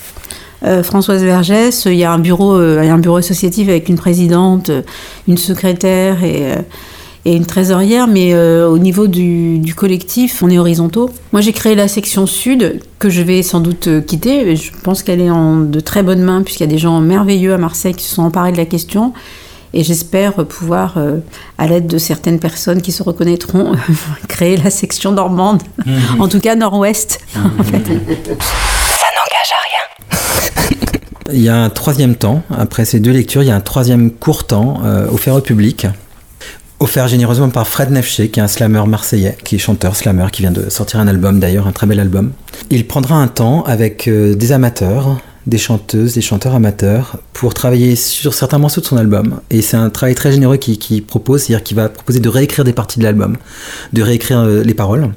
[SPEAKER 4] euh, Françoise Vergès, il y a un bureau, euh, un bureau associatif avec une présidente, euh, une secrétaire et, et une trésorière, mais au niveau du, du collectif, on est horizontaux. Moi, j'ai créé la section sud que je vais sans doute quitter. Je pense qu'elle est en de très bonnes mains puisqu'il y a des gens merveilleux à Marseille qui se sont emparés de la question. Et j'espère pouvoir, euh, à l'aide de certaines personnes qui se reconnaîtront, créer la section normande,
[SPEAKER 9] Mhm.
[SPEAKER 4] en tout cas nord-ouest. en fait.
[SPEAKER 9] Il y a un troisième temps, après ces deux lectures, il y a un troisième court temps euh, offert au public, offert généreusement par Fred Nefché, qui est un slammer marseillais, qui est chanteur slammer, qui vient de sortir un album d'ailleurs, un très bel album. Il prendra un temps avec euh, des amateurs, des chanteuses, des chanteurs amateurs, pour travailler sur certains morceaux de son album. Et c'est un travail très généreux qu'il propose, c'est-à-dire qu'il va proposer de réécrire des parties de l'album, de réécrire euh, les paroles.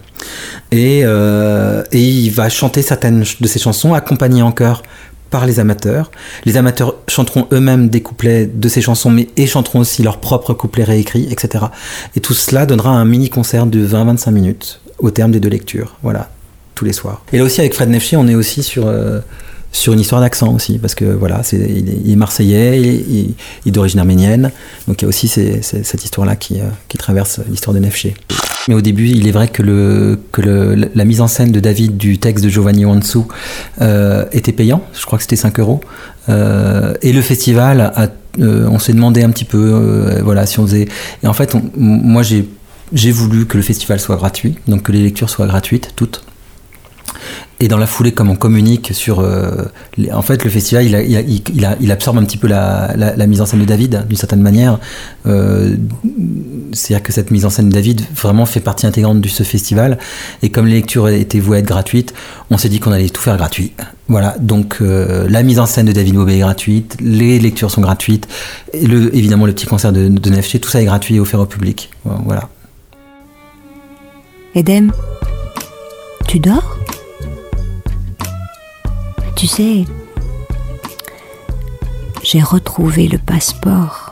[SPEAKER 9] Et, et il va chanter certaines de ses chansons, accompagnées en chœur par les amateurs. Les amateurs chanteront eux-mêmes des couplets de ces chansons, mais et chanteront aussi leurs propres couplets réécrits, etc. Et tout cela donnera un mini-concert de 20-25 minutes au terme des deux lectures. Voilà, tous les soirs. Et là aussi, avec Fred Nefché, on est aussi sur, euh, sur une histoire d'accent aussi, parce que voilà, est, il est marseillais, il, est d'origine arménienne, donc il y a aussi cette histoire-là qui, euh, qui traverse l'histoire de Nefché. Mais au début, il est vrai que, le, que le, la mise en scène de David du texte de Giovanni Wansu euh, était payant. Je crois que c'était 5 euros. Euh, et le festival, a, euh, on s'est demandé un petit peu, euh, voilà, si on faisait. Et en fait, on- moi, j'ai j'ai voulu que le festival soit gratuit, donc que les lectures soient gratuites, toutes. Et dans la foulée, comme on communique sur... euh, en fait, le festival, il, a- il absorbe un petit peu la, mise en scène de David, d'une certaine manière. Euh, C'est-à-dire que cette mise en scène de David vraiment fait partie intégrante de ce festival. Et comme les lectures étaient vouées à être gratuites, on s'est dit qu'on allait tout faire gratuit. Voilà, donc euh, la mise en scène de David Bobet est gratuite, les lectures sont gratuites, et évidemment le petit concert de, de Nefché, tout ça est gratuit et offert au public. Voilà.
[SPEAKER 16] Edem, tu dors? Tu sais, j'ai retrouvé le passeport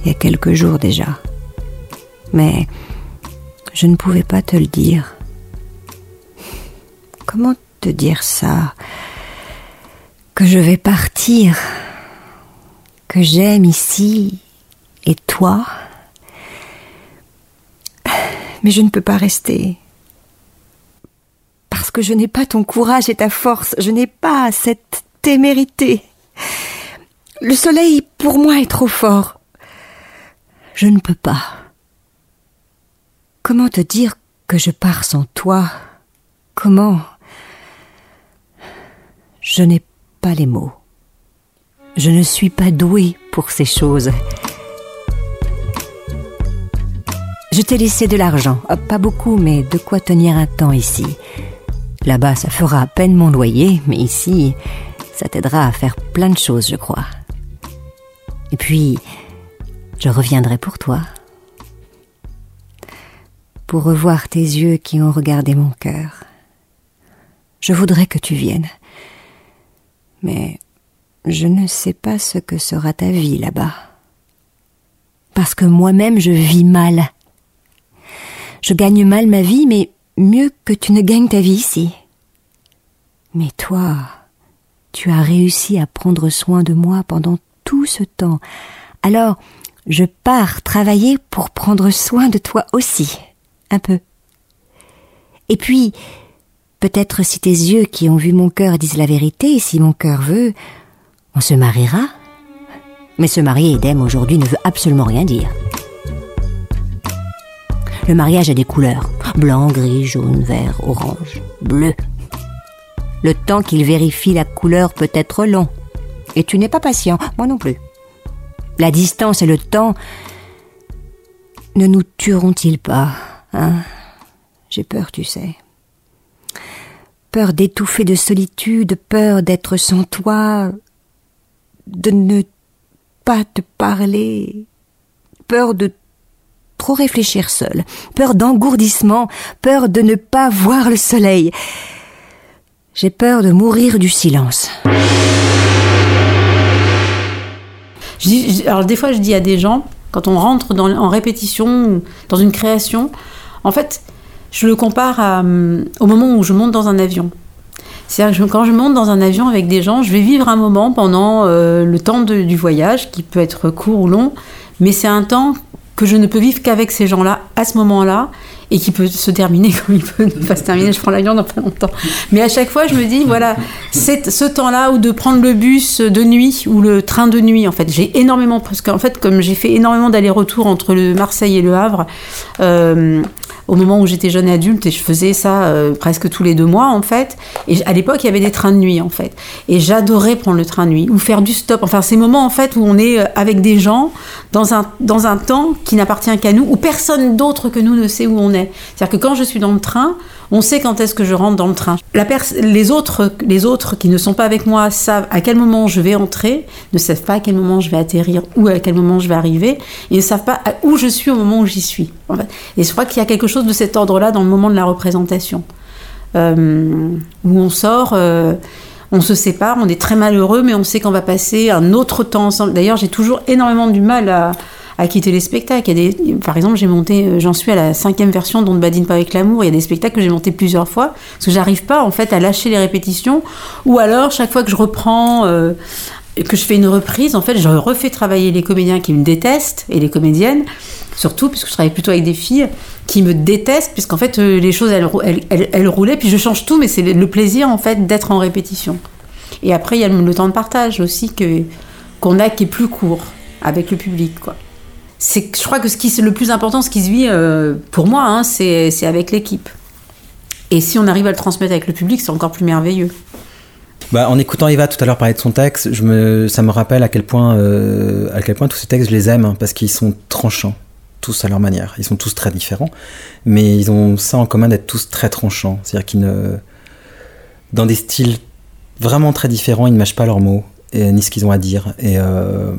[SPEAKER 16] il y a quelques jours déjà. Mais je ne pouvais pas te le dire. Comment te dire ça? Que je vais partir, que j'aime ici et toi? Mais je ne peux pas rester. Que je n'ai pas ton courage et ta force, je n'ai pas cette témérité. Le soleil pour moi est trop fort. Je ne peux pas. Comment te dire que je pars sans toi? Comment? Je n'ai pas les mots. Je ne suis pas douée pour ces choses. Je t'ai laissé de l'argent, Euh, pas beaucoup, mais de quoi tenir un temps ici? Là-bas, ça fera à peine mon loyer, mais ici, ça t'aidera à faire plein de choses, je crois. Et puis, je reviendrai pour toi. Pour revoir tes yeux qui ont regardé mon cœur. Je voudrais que tu viennes. Mais je ne sais pas ce que sera ta vie là-bas. Parce que moi-même je vis mal. Je gagne mal ma vie, mais mieux que tu ne gagnes ta vie ici. Mais toi, tu as réussi à prendre soin de moi pendant tout ce temps. Alors, je pars travailler pour prendre soin de toi aussi. Un peu. Et puis, peut-être si tes yeux qui ont vu mon cœur disent la vérité, et si mon cœur veut, on se mariera. Mais se marier, Edem, aujourd'hui ne veut absolument rien dire. Le mariage a des couleurs. Blanc, gris, jaune, vert, orange, bleu. Le temps qu'il vérifie la couleur peut être long. Et tu n'es pas patient, moi non plus. La distance et le temps ne nous tueront-ils pas hein? J'ai peur, tu sais. Peur d'étouffer de solitude, peur d'être sans toi, de ne pas te parler, peur de trop réfléchir seul, peur d'engourdissement, peur de ne pas voir le soleil. J'ai peur de mourir du silence.
[SPEAKER 4] Je dis- alors des fois, je dis à des gens, quand on rentre en répétition, dans une création, en fait, je le compare hum, au moment où je monte dans un avion. C'est-à-dire que quand je monte dans un avion avec des gens, je vais vivre un moment pendant euh, le temps du voyage, qui peut être court ou long, mais c'est un temps que je ne peux vivre qu'avec ces gens-là, à ce moment-là, et qui peut se terminer comme il peut ne pas se terminer. Je prends l'avion dans pas longtemps. Mais à chaque fois, je me dis, voilà, c'est ce temps-là ou de prendre le bus de nuit ou le train de nuit. En fait, j'ai énormément, parce qu'en fait, comme j'ai fait énormément d'allers-retours entre le Marseille et le Havre, euh, au moment où j'étais jeune adulte, et je faisais ça euh, presque tous les deux mois, en fait. Et à l'époque, il y avait des trains de nuit, en fait. Et j'adorais prendre le train de nuit ou faire du stop. Enfin, ces moments, en fait, où on est euh, avec des gens dans un, dans un temps qui n'appartient qu'à nous, où personne d'autre que nous ne sait où on est. C'est-à-dire que quand je suis dans le train, on sait quand est-ce que je rentre dans le train. Les, autres, les autres qui ne sont pas avec moi savent à quel moment je vais entrer, ne savent pas à quel moment je vais atterrir ou à quel moment je vais arriver, et ne savent pas où je suis au moment où j'y suis. Et je crois qu'il y a quelque chose de cet ordre-là dans le moment de la représentation, Euh, où on sort. euh, on se sépare, on est très malheureux, mais on sait qu'on va passer un autre temps ensemble. D'ailleurs, j'ai toujours énormément du mal à, à quitter les spectacles. Il y a des, par exemple, j'ai monté, euh, j'en suis à la cinquième version dont ne badine pas avec l'amour. Il y a des spectacles que j'ai montés plusieurs fois parce que j'arrive pas en fait à lâcher les répétitions. Ou alors chaque fois que je reprends, euh, que je fais une reprise, en fait, je refais travailler les comédiens qui me détestent et les comédiennes. Surtout puisque je travaille plutôt avec des filles qui me détestent, puisqu'en fait euh, les choses elles, elles, roulaient, puis je change tout, mais c'est le- plaisir en fait d'être en répétition. Et après, il y a le temps de partage aussi que qu'on a qui est plus court avec le public. Quoi. C'est, je crois que ce qui c'est le plus important, ce qui se vit euh, pour moi, hein, c'est, c'est avec l'équipe. Et si on arrive à le transmettre avec le public, c'est encore plus merveilleux.
[SPEAKER 9] Bah, en écoutant Eva tout à l'heure parler de son texte, je me, ça me rappelle à quel point, euh, à quel point tous ces textes, je les aime, hein, parce qu'ils sont tranchants, tous à leur manière. Ils sont tous très différents, mais ils ont ça en commun d'être tous très tranchants. C'est-à-dire qu'ils ne, dans des styles vraiment très différents, ils ne mâchent pas leurs mots, et, ni ce qu'ils ont à dire. Et euh,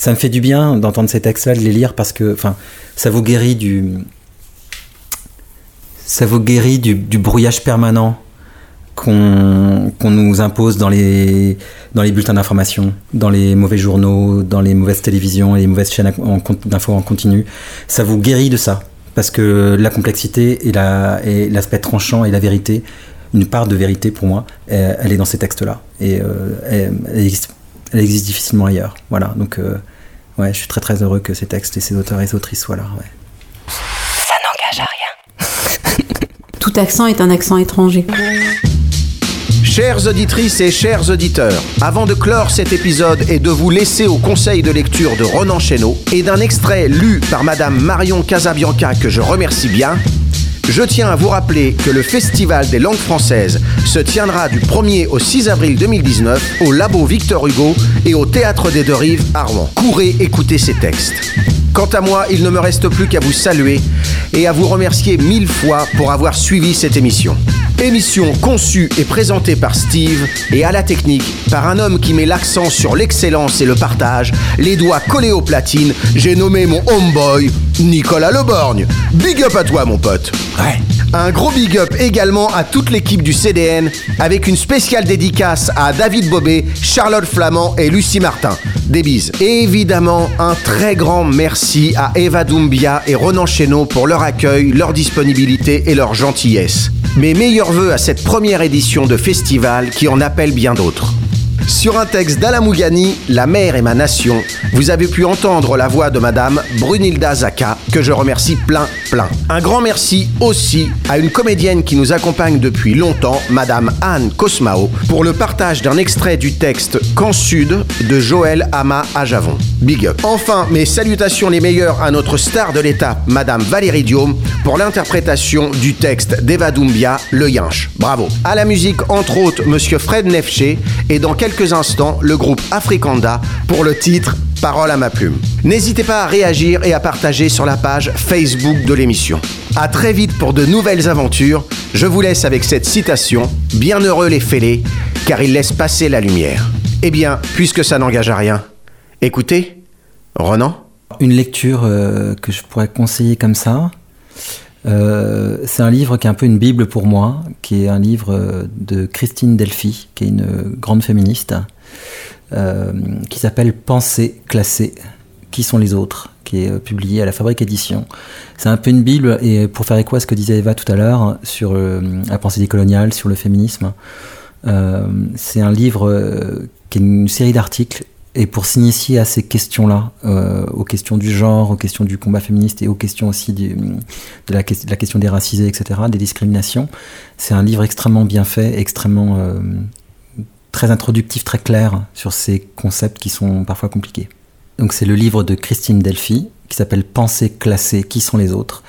[SPEAKER 9] ça me fait du bien d'entendre ces textes-là, de les lire, parce que, enfin, ça vous guérit du, ça vous guérit du, brouillage permanent qu'on qu'on nous impose dans les, dans les bulletins d'information, dans les mauvais journaux, dans les mauvaises télévisions les mauvaises chaînes d'infos en continu. Ça vous guérit de ça. Parce que la complexité et la- et l'aspect tranchant et la vérité, une part de vérité pour moi, euh, elle est dans ces textes-là. Et euh, elle, elle existe, elle existe difficilement ailleurs. Voilà, donc euh, ouais, je suis très très heureux que ces textes et ces auteurs et ces autrices soient là. ouais.
[SPEAKER 10] Ça n'engage à rien.
[SPEAKER 4] Tout accent est un accent étranger.
[SPEAKER 2] Chères auditrices et chers auditeurs, avant de clore cet épisode et de vous laisser au conseil de lecture de Ronan Chesneau et d'un extrait lu par Madame Marion Casabianca que je remercie bien, je tiens à vous rappeler que le Festival des langues françaises se tiendra du 1er au 6 avril 2019 au Labo Victor Hugo et au Théâtre des Deux Rives à Rouen. Courez écouter ces textes. Quant à moi, il ne me reste plus qu'à vous saluer et à vous remercier mille fois pour avoir suivi cette émission. Émission conçue et présentée par Steve et à la technique par un homme qui met l'accent sur l'excellence et le partage, les doigts collés aux platines, j'ai nommé mon homeboy Nicolas Leborgne. Big up à toi mon pote. Un gros big up également à toute l'équipe du CDN avec une spéciale dédicace à David Bobet, Charlotte Flamand et Lucie Martin. Des bises. Et évidemment, un très grand merci à Eva Doumbia et Ronan Chesneau pour leur accueil, leur disponibilité et leur gentillesse. Mes meilleurs voeux à cette première édition de festival qui en appelle bien d'autres. Sur un texte d'Alain Mougani, La mer est ma nation, vous avez pu entendre la voix de Madame Brunilda Zaka, que je remercie plein, plein. Un grand merci aussi à une comédienne qui nous accompagne depuis longtemps, Madame Anne Cosmao, pour le partage d'un extrait du texte Camp Sud de Joël Ama à Javon. Big up. Enfin, mes salutations les meilleures à notre star de l'étape, Madame Valérie Diome, pour l'interprétation du texte d'Eva Doumbia, Le Yinche. Bravo. À la musique, entre autres, Monsieur Fred Nefché, et dans quelques instants, le groupe Africanda pour le titre Parole à ma plume. N'hésitez pas à réagir et à partager sur la page Facebook de l'émission. À très vite pour de nouvelles aventures. Je vous laisse avec cette citation Bienheureux les fêlés, car ils laissent passer la lumière. Eh bien, puisque ça n'engage à rien, écoutez, Ronan
[SPEAKER 9] Une lecture euh, que je pourrais conseiller comme ça, euh, c'est un livre qui est un peu une bible pour moi, qui est un livre euh, de Christine Delphi, qui est une grande féministe, qui s'appelle Pensée classée. Qui sont les autres? Qui est publié à la Fabrique Édition. C'est un peu une bible, et pour faire écho à ce que disait Eva tout à l'heure sur la pensée décoloniale, sur le féminisme, c'est un livre qui est une série d'articles et pour s'initier à ces questions-là, euh, aux questions du genre, aux questions du combat féministe et aux questions aussi de, la, question des racisés, etc., des discriminations, c'est un livre extrêmement bien fait, extrêmement euh, très introductif, très clair sur ces concepts qui sont parfois compliqués. Donc c'est le livre de Christine Delphi qui s'appelle Pensée classée, qui sont les autres,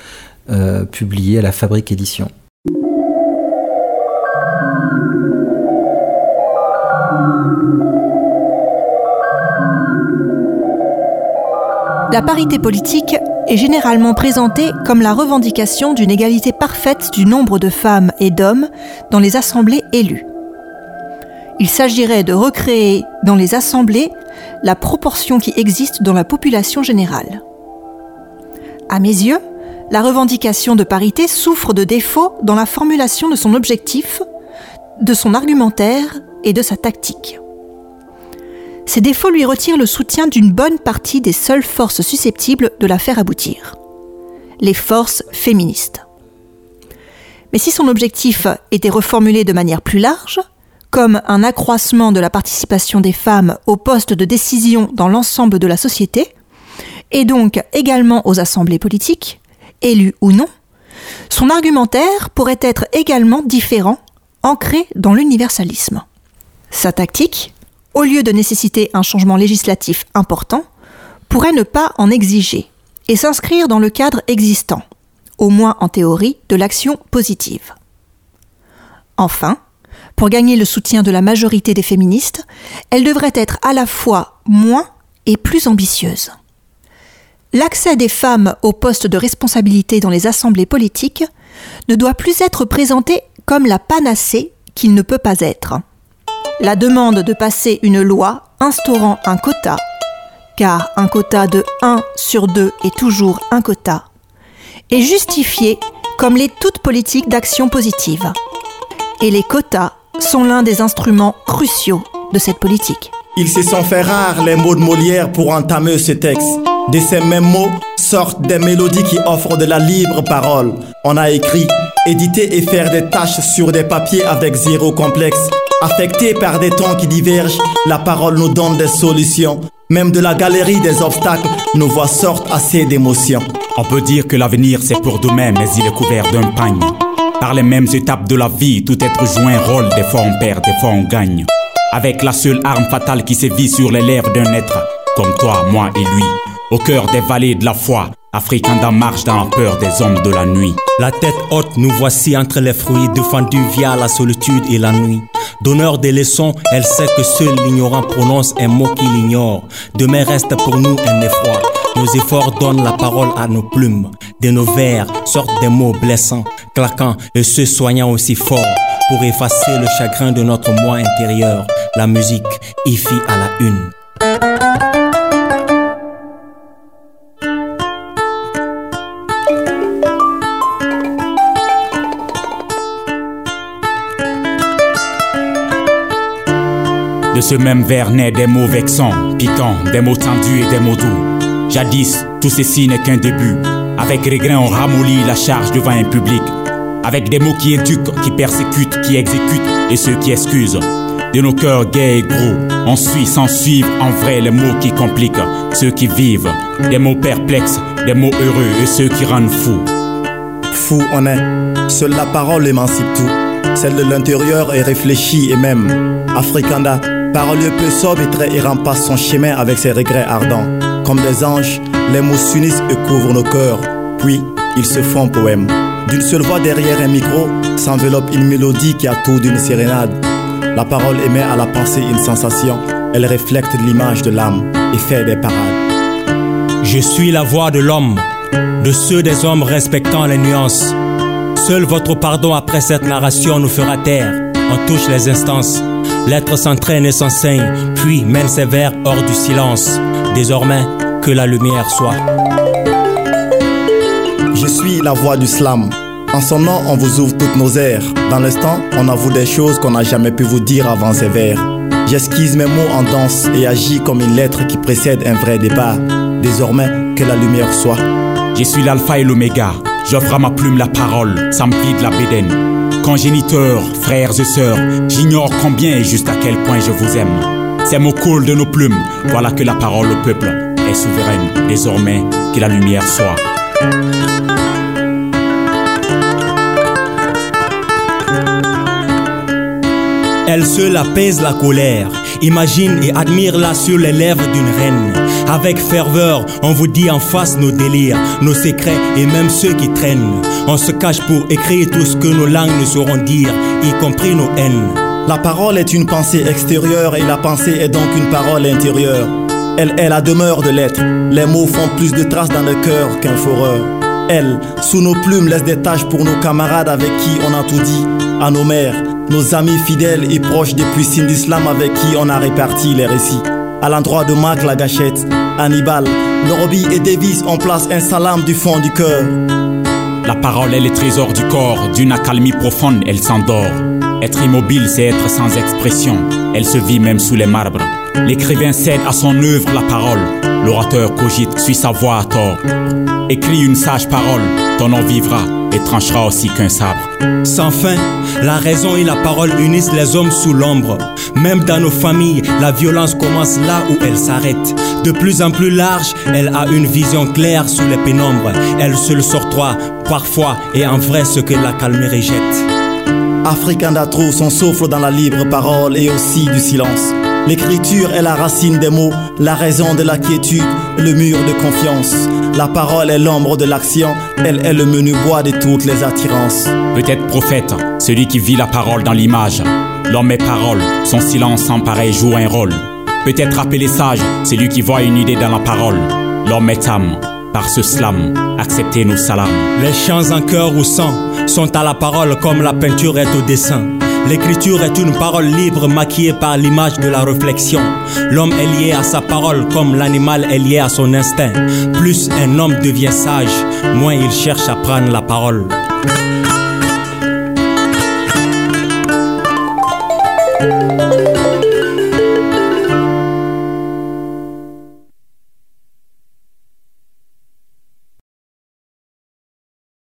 [SPEAKER 9] euh, publié à la Fabrique Édition.
[SPEAKER 17] La parité politique est généralement présentée comme la revendication d'une égalité parfaite du nombre de femmes et d'hommes dans les assemblées élues. Il s'agirait de recréer dans les assemblées la proportion qui existe dans la population générale. À mes yeux, la revendication de parité souffre de défauts dans la formulation de son objectif, de son argumentaire et de sa tactique. Ces défauts lui retirent le soutien d'une bonne partie des seules forces susceptibles de la faire aboutir. Les forces féministes. Mais si son objectif était reformulé de manière plus large, comme un accroissement de la participation des femmes aux postes de décision dans l'ensemble de la société, et donc également aux assemblées politiques, élues ou non, son argumentaire pourrait être également différent, ancré dans l'universalisme. Sa tactique, au lieu de nécessiter un changement législatif important, pourrait ne pas en exiger et s'inscrire dans le cadre existant, au moins en théorie, de l'action positive. Enfin, pour gagner le soutien de la majorité des féministes, elle devrait être à la fois moins et plus ambitieuse. L'accès des femmes aux postes de responsabilité dans les assemblées politiques ne doit plus être présenté comme la panacée qu'il ne peut pas être. La demande de passer une loi instaurant un quota, car un quota de 1 sur 2 est toujours un quota, est justifiée comme les toutes politiques d'action positive. Et les quotas sont l'un des instruments cruciaux de cette politique.
[SPEAKER 18] Ils se sont fait rares les mots de Molière pour entamer ce texte. De ces mêmes mots sortent des mélodies qui offrent de la libre parole. On a écrit, éditer et faire des tâches sur des papiers avec zéro complexe. Affectés par des tons qui divergent, la parole nous donne des solutions. Même de la galerie des obstacles, nos voix sortent assez d'émotions.
[SPEAKER 19] On peut dire que l'avenir c'est pour demain, mais il est couvert d'un pagne. Par les mêmes étapes de la vie, tout être joue un rôle, des fois on perd, des fois on gagne. Avec la seule arme fatale qui sévit sur les lèvres d'un être, comme toi, moi et lui. Au cœur des vallées de la foi, Africanda marche dans la peur des hommes de la nuit.
[SPEAKER 20] La tête haute, nous voici entre les fruits, défendus via la solitude et la nuit. Donneur des leçons, elle sait que seul l'ignorant prononce un mot qu'il ignore. Demain reste pour nous un effroi. Nos efforts donnent la parole à nos plumes. De nos vers sortent des mots blessants, claquants et se soignant aussi fort pour effacer le chagrin de notre moi intérieur. La musique y fit à la une.
[SPEAKER 19] De ce même vers naît des mots vexants, piquants, des mots tendus et des mots doux. Jadis, tout ceci n'est qu'un début. Avec regret, on ramollit la charge devant un public. Avec des mots qui éduquent, qui persécutent, qui exécutent et ceux qui excusent. De nos cœurs gais et gros, on suit sans suivre en vrai les mots qui compliquent. Ceux qui vivent, des mots perplexes, des mots heureux et ceux qui rendent fous.
[SPEAKER 18] Fou on est, seule la parole émancipe tout. Celle de l'intérieur est réfléchie et même. Africanda, parole peu sobre et très errant passe son chemin avec ses regrets ardents. Comme des anges, les mots s'unissent et couvrent nos cœurs. Puis, ils se font poème. D'une seule voix derrière un micro s'enveloppe une mélodie qui a tout d'une sérénade. La parole émet à la pensée une sensation. Elle reflète l'image de l'âme et fait des parades.
[SPEAKER 20] Je suis la voix de l'homme, de ceux des hommes respectant les nuances. Seul votre pardon après cette narration nous fera taire. On touche les instances. L'être s'entraîne et s'enseigne, puis mène ses vers hors du silence. Désormais, que la lumière soit.
[SPEAKER 18] Je suis la voix du slam. En son nom, on vous ouvre toutes nos airs. Dans l'instant, on avoue des choses qu'on n'a jamais pu vous dire avant ces vers. J'esquisse mes mots en danse et agis comme une lettre qui précède un vrai débat. Désormais, que la lumière soit.
[SPEAKER 19] Je suis l'alpha et l'oméga. J'offre à ma plume la parole, ça me vide la bédaine. Congéniteurs, frères et sœurs, j'ignore combien et juste à quel point je vous aime. Ces mots coulent de nos plumes, voilà que la parole au peuple est souveraine. Désormais, que la lumière soit.
[SPEAKER 20] Elle seule apaise la colère. Imagine et admire-la sur les lèvres d'une reine. Avec ferveur, on vous dit en face nos délires, nos secrets et même ceux qui traînent. On se cache pour écrire tout ce que nos langues ne sauront dire, y compris nos haines.
[SPEAKER 18] La parole est une pensée extérieure et la pensée est donc une parole intérieure. Elle est la demeure de l'être. Les mots font plus de traces dans le cœur qu'un foreur. Elle, sous nos plumes, laisse des tâches pour nos camarades avec qui on a tout dit, à nos mères, nos amis fidèles et proches depuis Sindislam avec qui on a réparti les récits. À l'endroit de Marc la gâchette, Hannibal, Norobi et Davis on place un salam du fond du cœur.
[SPEAKER 19] La parole est le trésor du corps, d'une accalmie profonde, elle s'endort. Être immobile, c'est être sans expression. Elle se vit même sous les marbres. L'écrivain cède à son œuvre la parole. L'orateur cogite, suit sa voix à tort. Écris une sage parole, ton nom vivra et tranchera aussi qu'un sabre.
[SPEAKER 20] Sans fin, la raison et la parole unissent les hommes sous l'ombre. Même dans nos familles, la violence commence là où elle s'arrête. De plus en plus large, elle a une vision claire sous les pénombres. Elle se le sortoie parfois et en vrai ce que la calme rejette.
[SPEAKER 18] Africanda trouve son souffle dans la libre parole et aussi du silence. L'écriture est la racine des mots, la raison de la quiétude, le mur de confiance. La parole est l'ombre de l'action, elle est le menu bois de toutes les attirances.
[SPEAKER 19] Peut-être prophète, celui qui vit la parole dans l'image. L'homme est parole, son silence sans pareil joue un rôle. Peut-être appelé sage, celui qui voit une idée dans la parole. L'homme est âme, par ce slam, acceptez nos salams.
[SPEAKER 20] Les chants en cœur ou sang sont à la parole comme la peinture est au dessin. L'écriture est une parole libre maquillée par l'image de la réflexion. L'homme est lié à sa parole comme l'animal est lié à son instinct. Plus un homme devient sage, moins il cherche à prendre la parole.